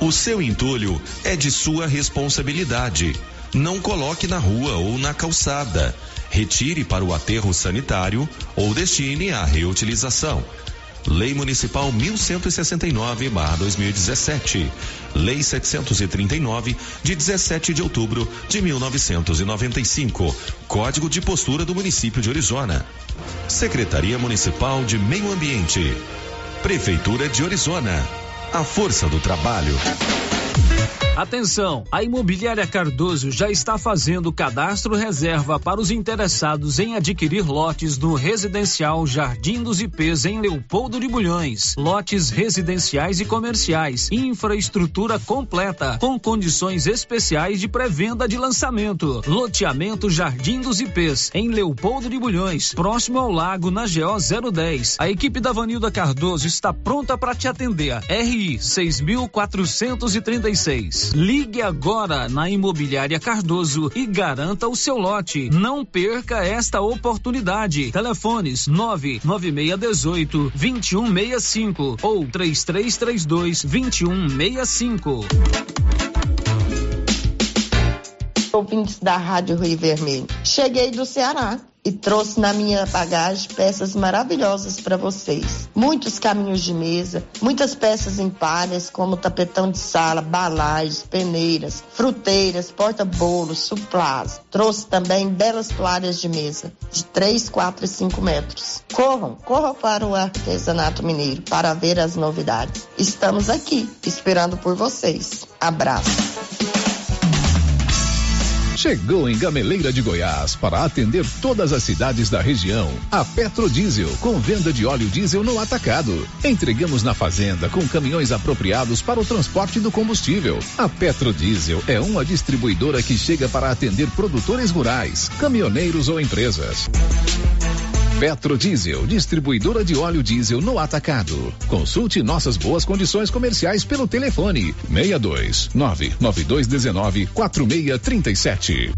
O seu entulho é de sua responsabilidade. Não coloque na rua ou na calçada. Retire para o aterro sanitário ou destine à reutilização. Lei Municipal 1169/2017. Lei 739 de 17 de outubro de 1995. Código de postura do município de Orizona. Secretaria Municipal de Meio Ambiente. Prefeitura de Orizona. A força do trabalho. Atenção, a Imobiliária Cardoso já está fazendo cadastro reserva para os interessados em adquirir lotes no residencial Jardim dos IPs em Leopoldo de Bulhões. Lotes residenciais e comerciais, infraestrutura completa, com condições especiais de pré-venda de lançamento. Loteamento Jardim dos IPs em Leopoldo de Bulhões, próximo ao lago na GO 010. A equipe da Vanilda Cardoso está pronta para te atender. RI 6436. Ligue agora na Imobiliária Cardoso e garanta o seu lote. Não perca esta oportunidade. Telefones 99618 2165 ou 3332 2165. Ouvintes da Rádio Rio Vermelho. Cheguei do Ceará e trouxe na minha bagagem peças maravilhosas para vocês. Muitos caminhos de mesa, muitas peças em palhas, como tapetão de sala, balagens, peneiras, fruteiras, porta-bolos, suplás. Trouxe também belas toalhas de mesa, de 3, 4 e 5 metros. Corram, corram para o artesanato mineiro para ver as novidades. Estamos aqui, esperando por vocês. Abraço. Chegou em Gameleira de Goiás para atender todas as cidades da região. A Petrodiesel, com venda de óleo diesel no atacado. Entregamos na fazenda com caminhões apropriados para o transporte do combustível. A Petrodiesel é uma distribuidora que chega para atender produtores rurais, caminhoneiros ou empresas. Petrodiesel, distribuidora de óleo diesel no atacado. Consulte nossas boas condições comerciais pelo telefone 62 99219 4637.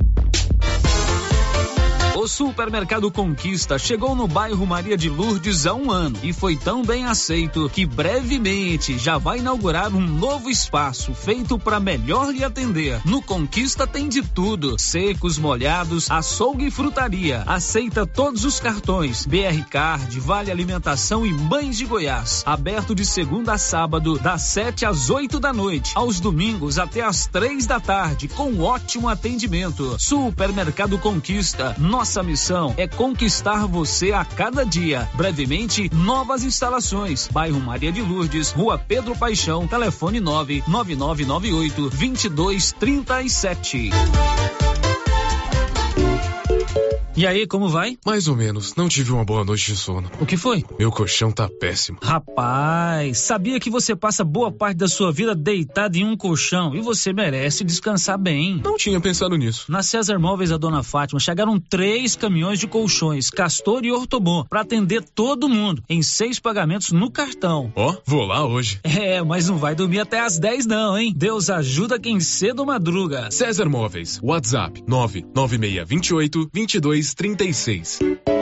Supermercado Conquista chegou no bairro Maria de Lourdes há um ano e foi tão bem aceito que brevemente já vai inaugurar um novo espaço feito para melhor lhe atender. No Conquista tem de tudo: secos, molhados, açougue e frutaria. Aceita todos os cartões: BR Card, Vale Alimentação e Mães de Goiás. Aberto de segunda a sábado, das 7 às 8 da noite. Aos domingos até às três da tarde, com ótimo atendimento. Supermercado Conquista. Nossa nossa missão é conquistar você a cada dia. Brevemente, novas instalações. Bairro Maria de Lourdes, Rua Pedro Paixão, telefone 99998 2237. E aí, como vai? Mais ou menos. Não tive uma boa noite de sono. O que foi? Meu colchão tá péssimo. Rapaz, sabia que você passa boa parte da sua vida deitado em um colchão e você merece descansar bem. Não tinha pensado nisso. Na César Móveis da Dona Fátima chegaram três caminhões de colchões, Castor e Ortobon, para atender todo mundo, em seis pagamentos no cartão. Ó, oh, vou lá hoje. É, mas não vai dormir até às 10 não, hein? Deus ajuda quem cedo madruga. César Móveis, WhatsApp 99628 22 3636.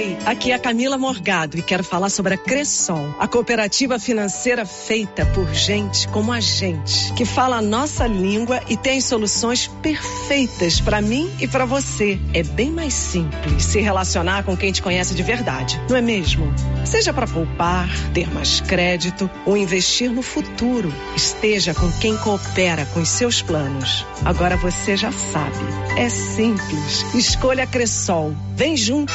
Oi, aqui é a Camila Morgado e quero falar sobre a Cressol, a cooperativa financeira feita por gente como a gente, que fala a nossa língua e tem soluções perfeitas para mim e para você. É bem mais simples se relacionar com quem te conhece de verdade, não é mesmo? Seja para poupar, ter mais crédito ou investir no futuro, esteja com quem coopera com os seus planos. Agora você já sabe, é simples. Escolha Cressol. Vem junto.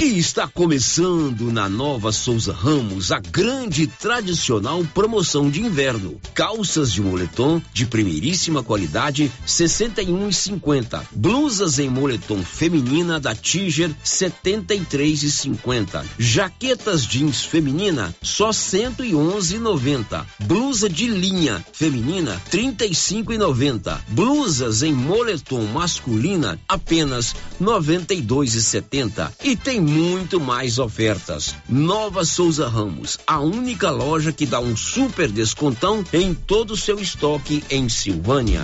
E está começando na Nova Souza Ramos a grande tradicional promoção de inverno. Calças de moletom de primeiríssima qualidade, 61,50. Blusas em moletom feminina da Tiger, 73,50. Jaquetas jeans feminina, só 111,90. Blusa de linha feminina, 35,90. Blusas em moletom masculina, apenas 92,70. E tem muito mais ofertas. Nova Souza Ramos, a única loja que dá um super descontão em todo o seu estoque em Silvânia.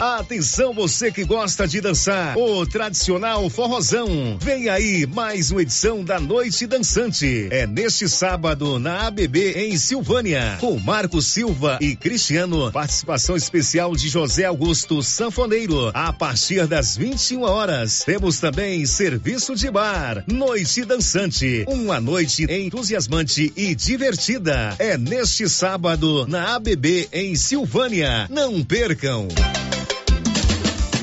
Atenção você que gosta de dançar, o tradicional forrozão. Vem aí mais uma edição da Noite Dançante. É neste sábado na ABB em Silvânia, com Marcos Silva e Cristiano. Participação especial de José Augusto Sanfoneiro a partir das 21 horas. Temos também serviço de bar. Noite Dançante, uma noite entusiasmante e divertida. É neste sábado na ABB em Silvânia. Não percam.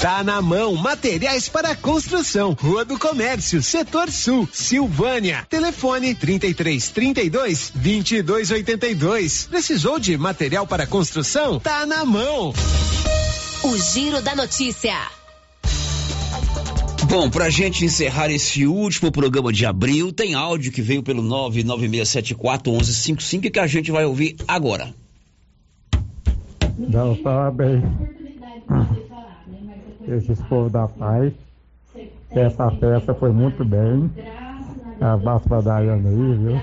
Tá na mão, materiais para construção. Rua do Comércio, Setor Sul, Silvânia. Telefone 33 32 22 82. Precisou de material para construção? Tá na mão. O Giro da Notícia. Bom, pra gente encerrar esse último programa de abril, tem áudio que veio pelo 996741155 que a gente vai ouvir agora. Não, parabéns. Esses povos da paz. Essa festa foi muito bem. Abraço pra Daiane aí, viu?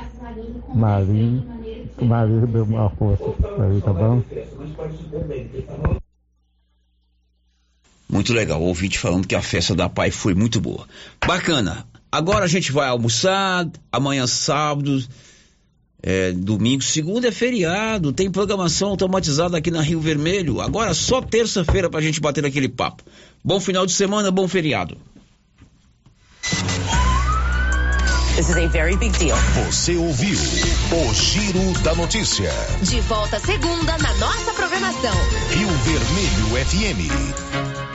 Marinho. Marinho deu uma força aí, tá bom? Muito legal, ouvinte falando que a festa da Pai foi muito boa. Bacana. Agora a gente vai almoçar, amanhã sábado, é, domingo, segunda é feriado, tem programação automatizada aqui na Rio Vermelho. Agora só terça-feira pra gente bater aquele papo. Bom final de semana, bom feriado. This is a very big deal. Você ouviu o Giro da Notícia. De volta segunda na nossa programação. Rio Vermelho FM.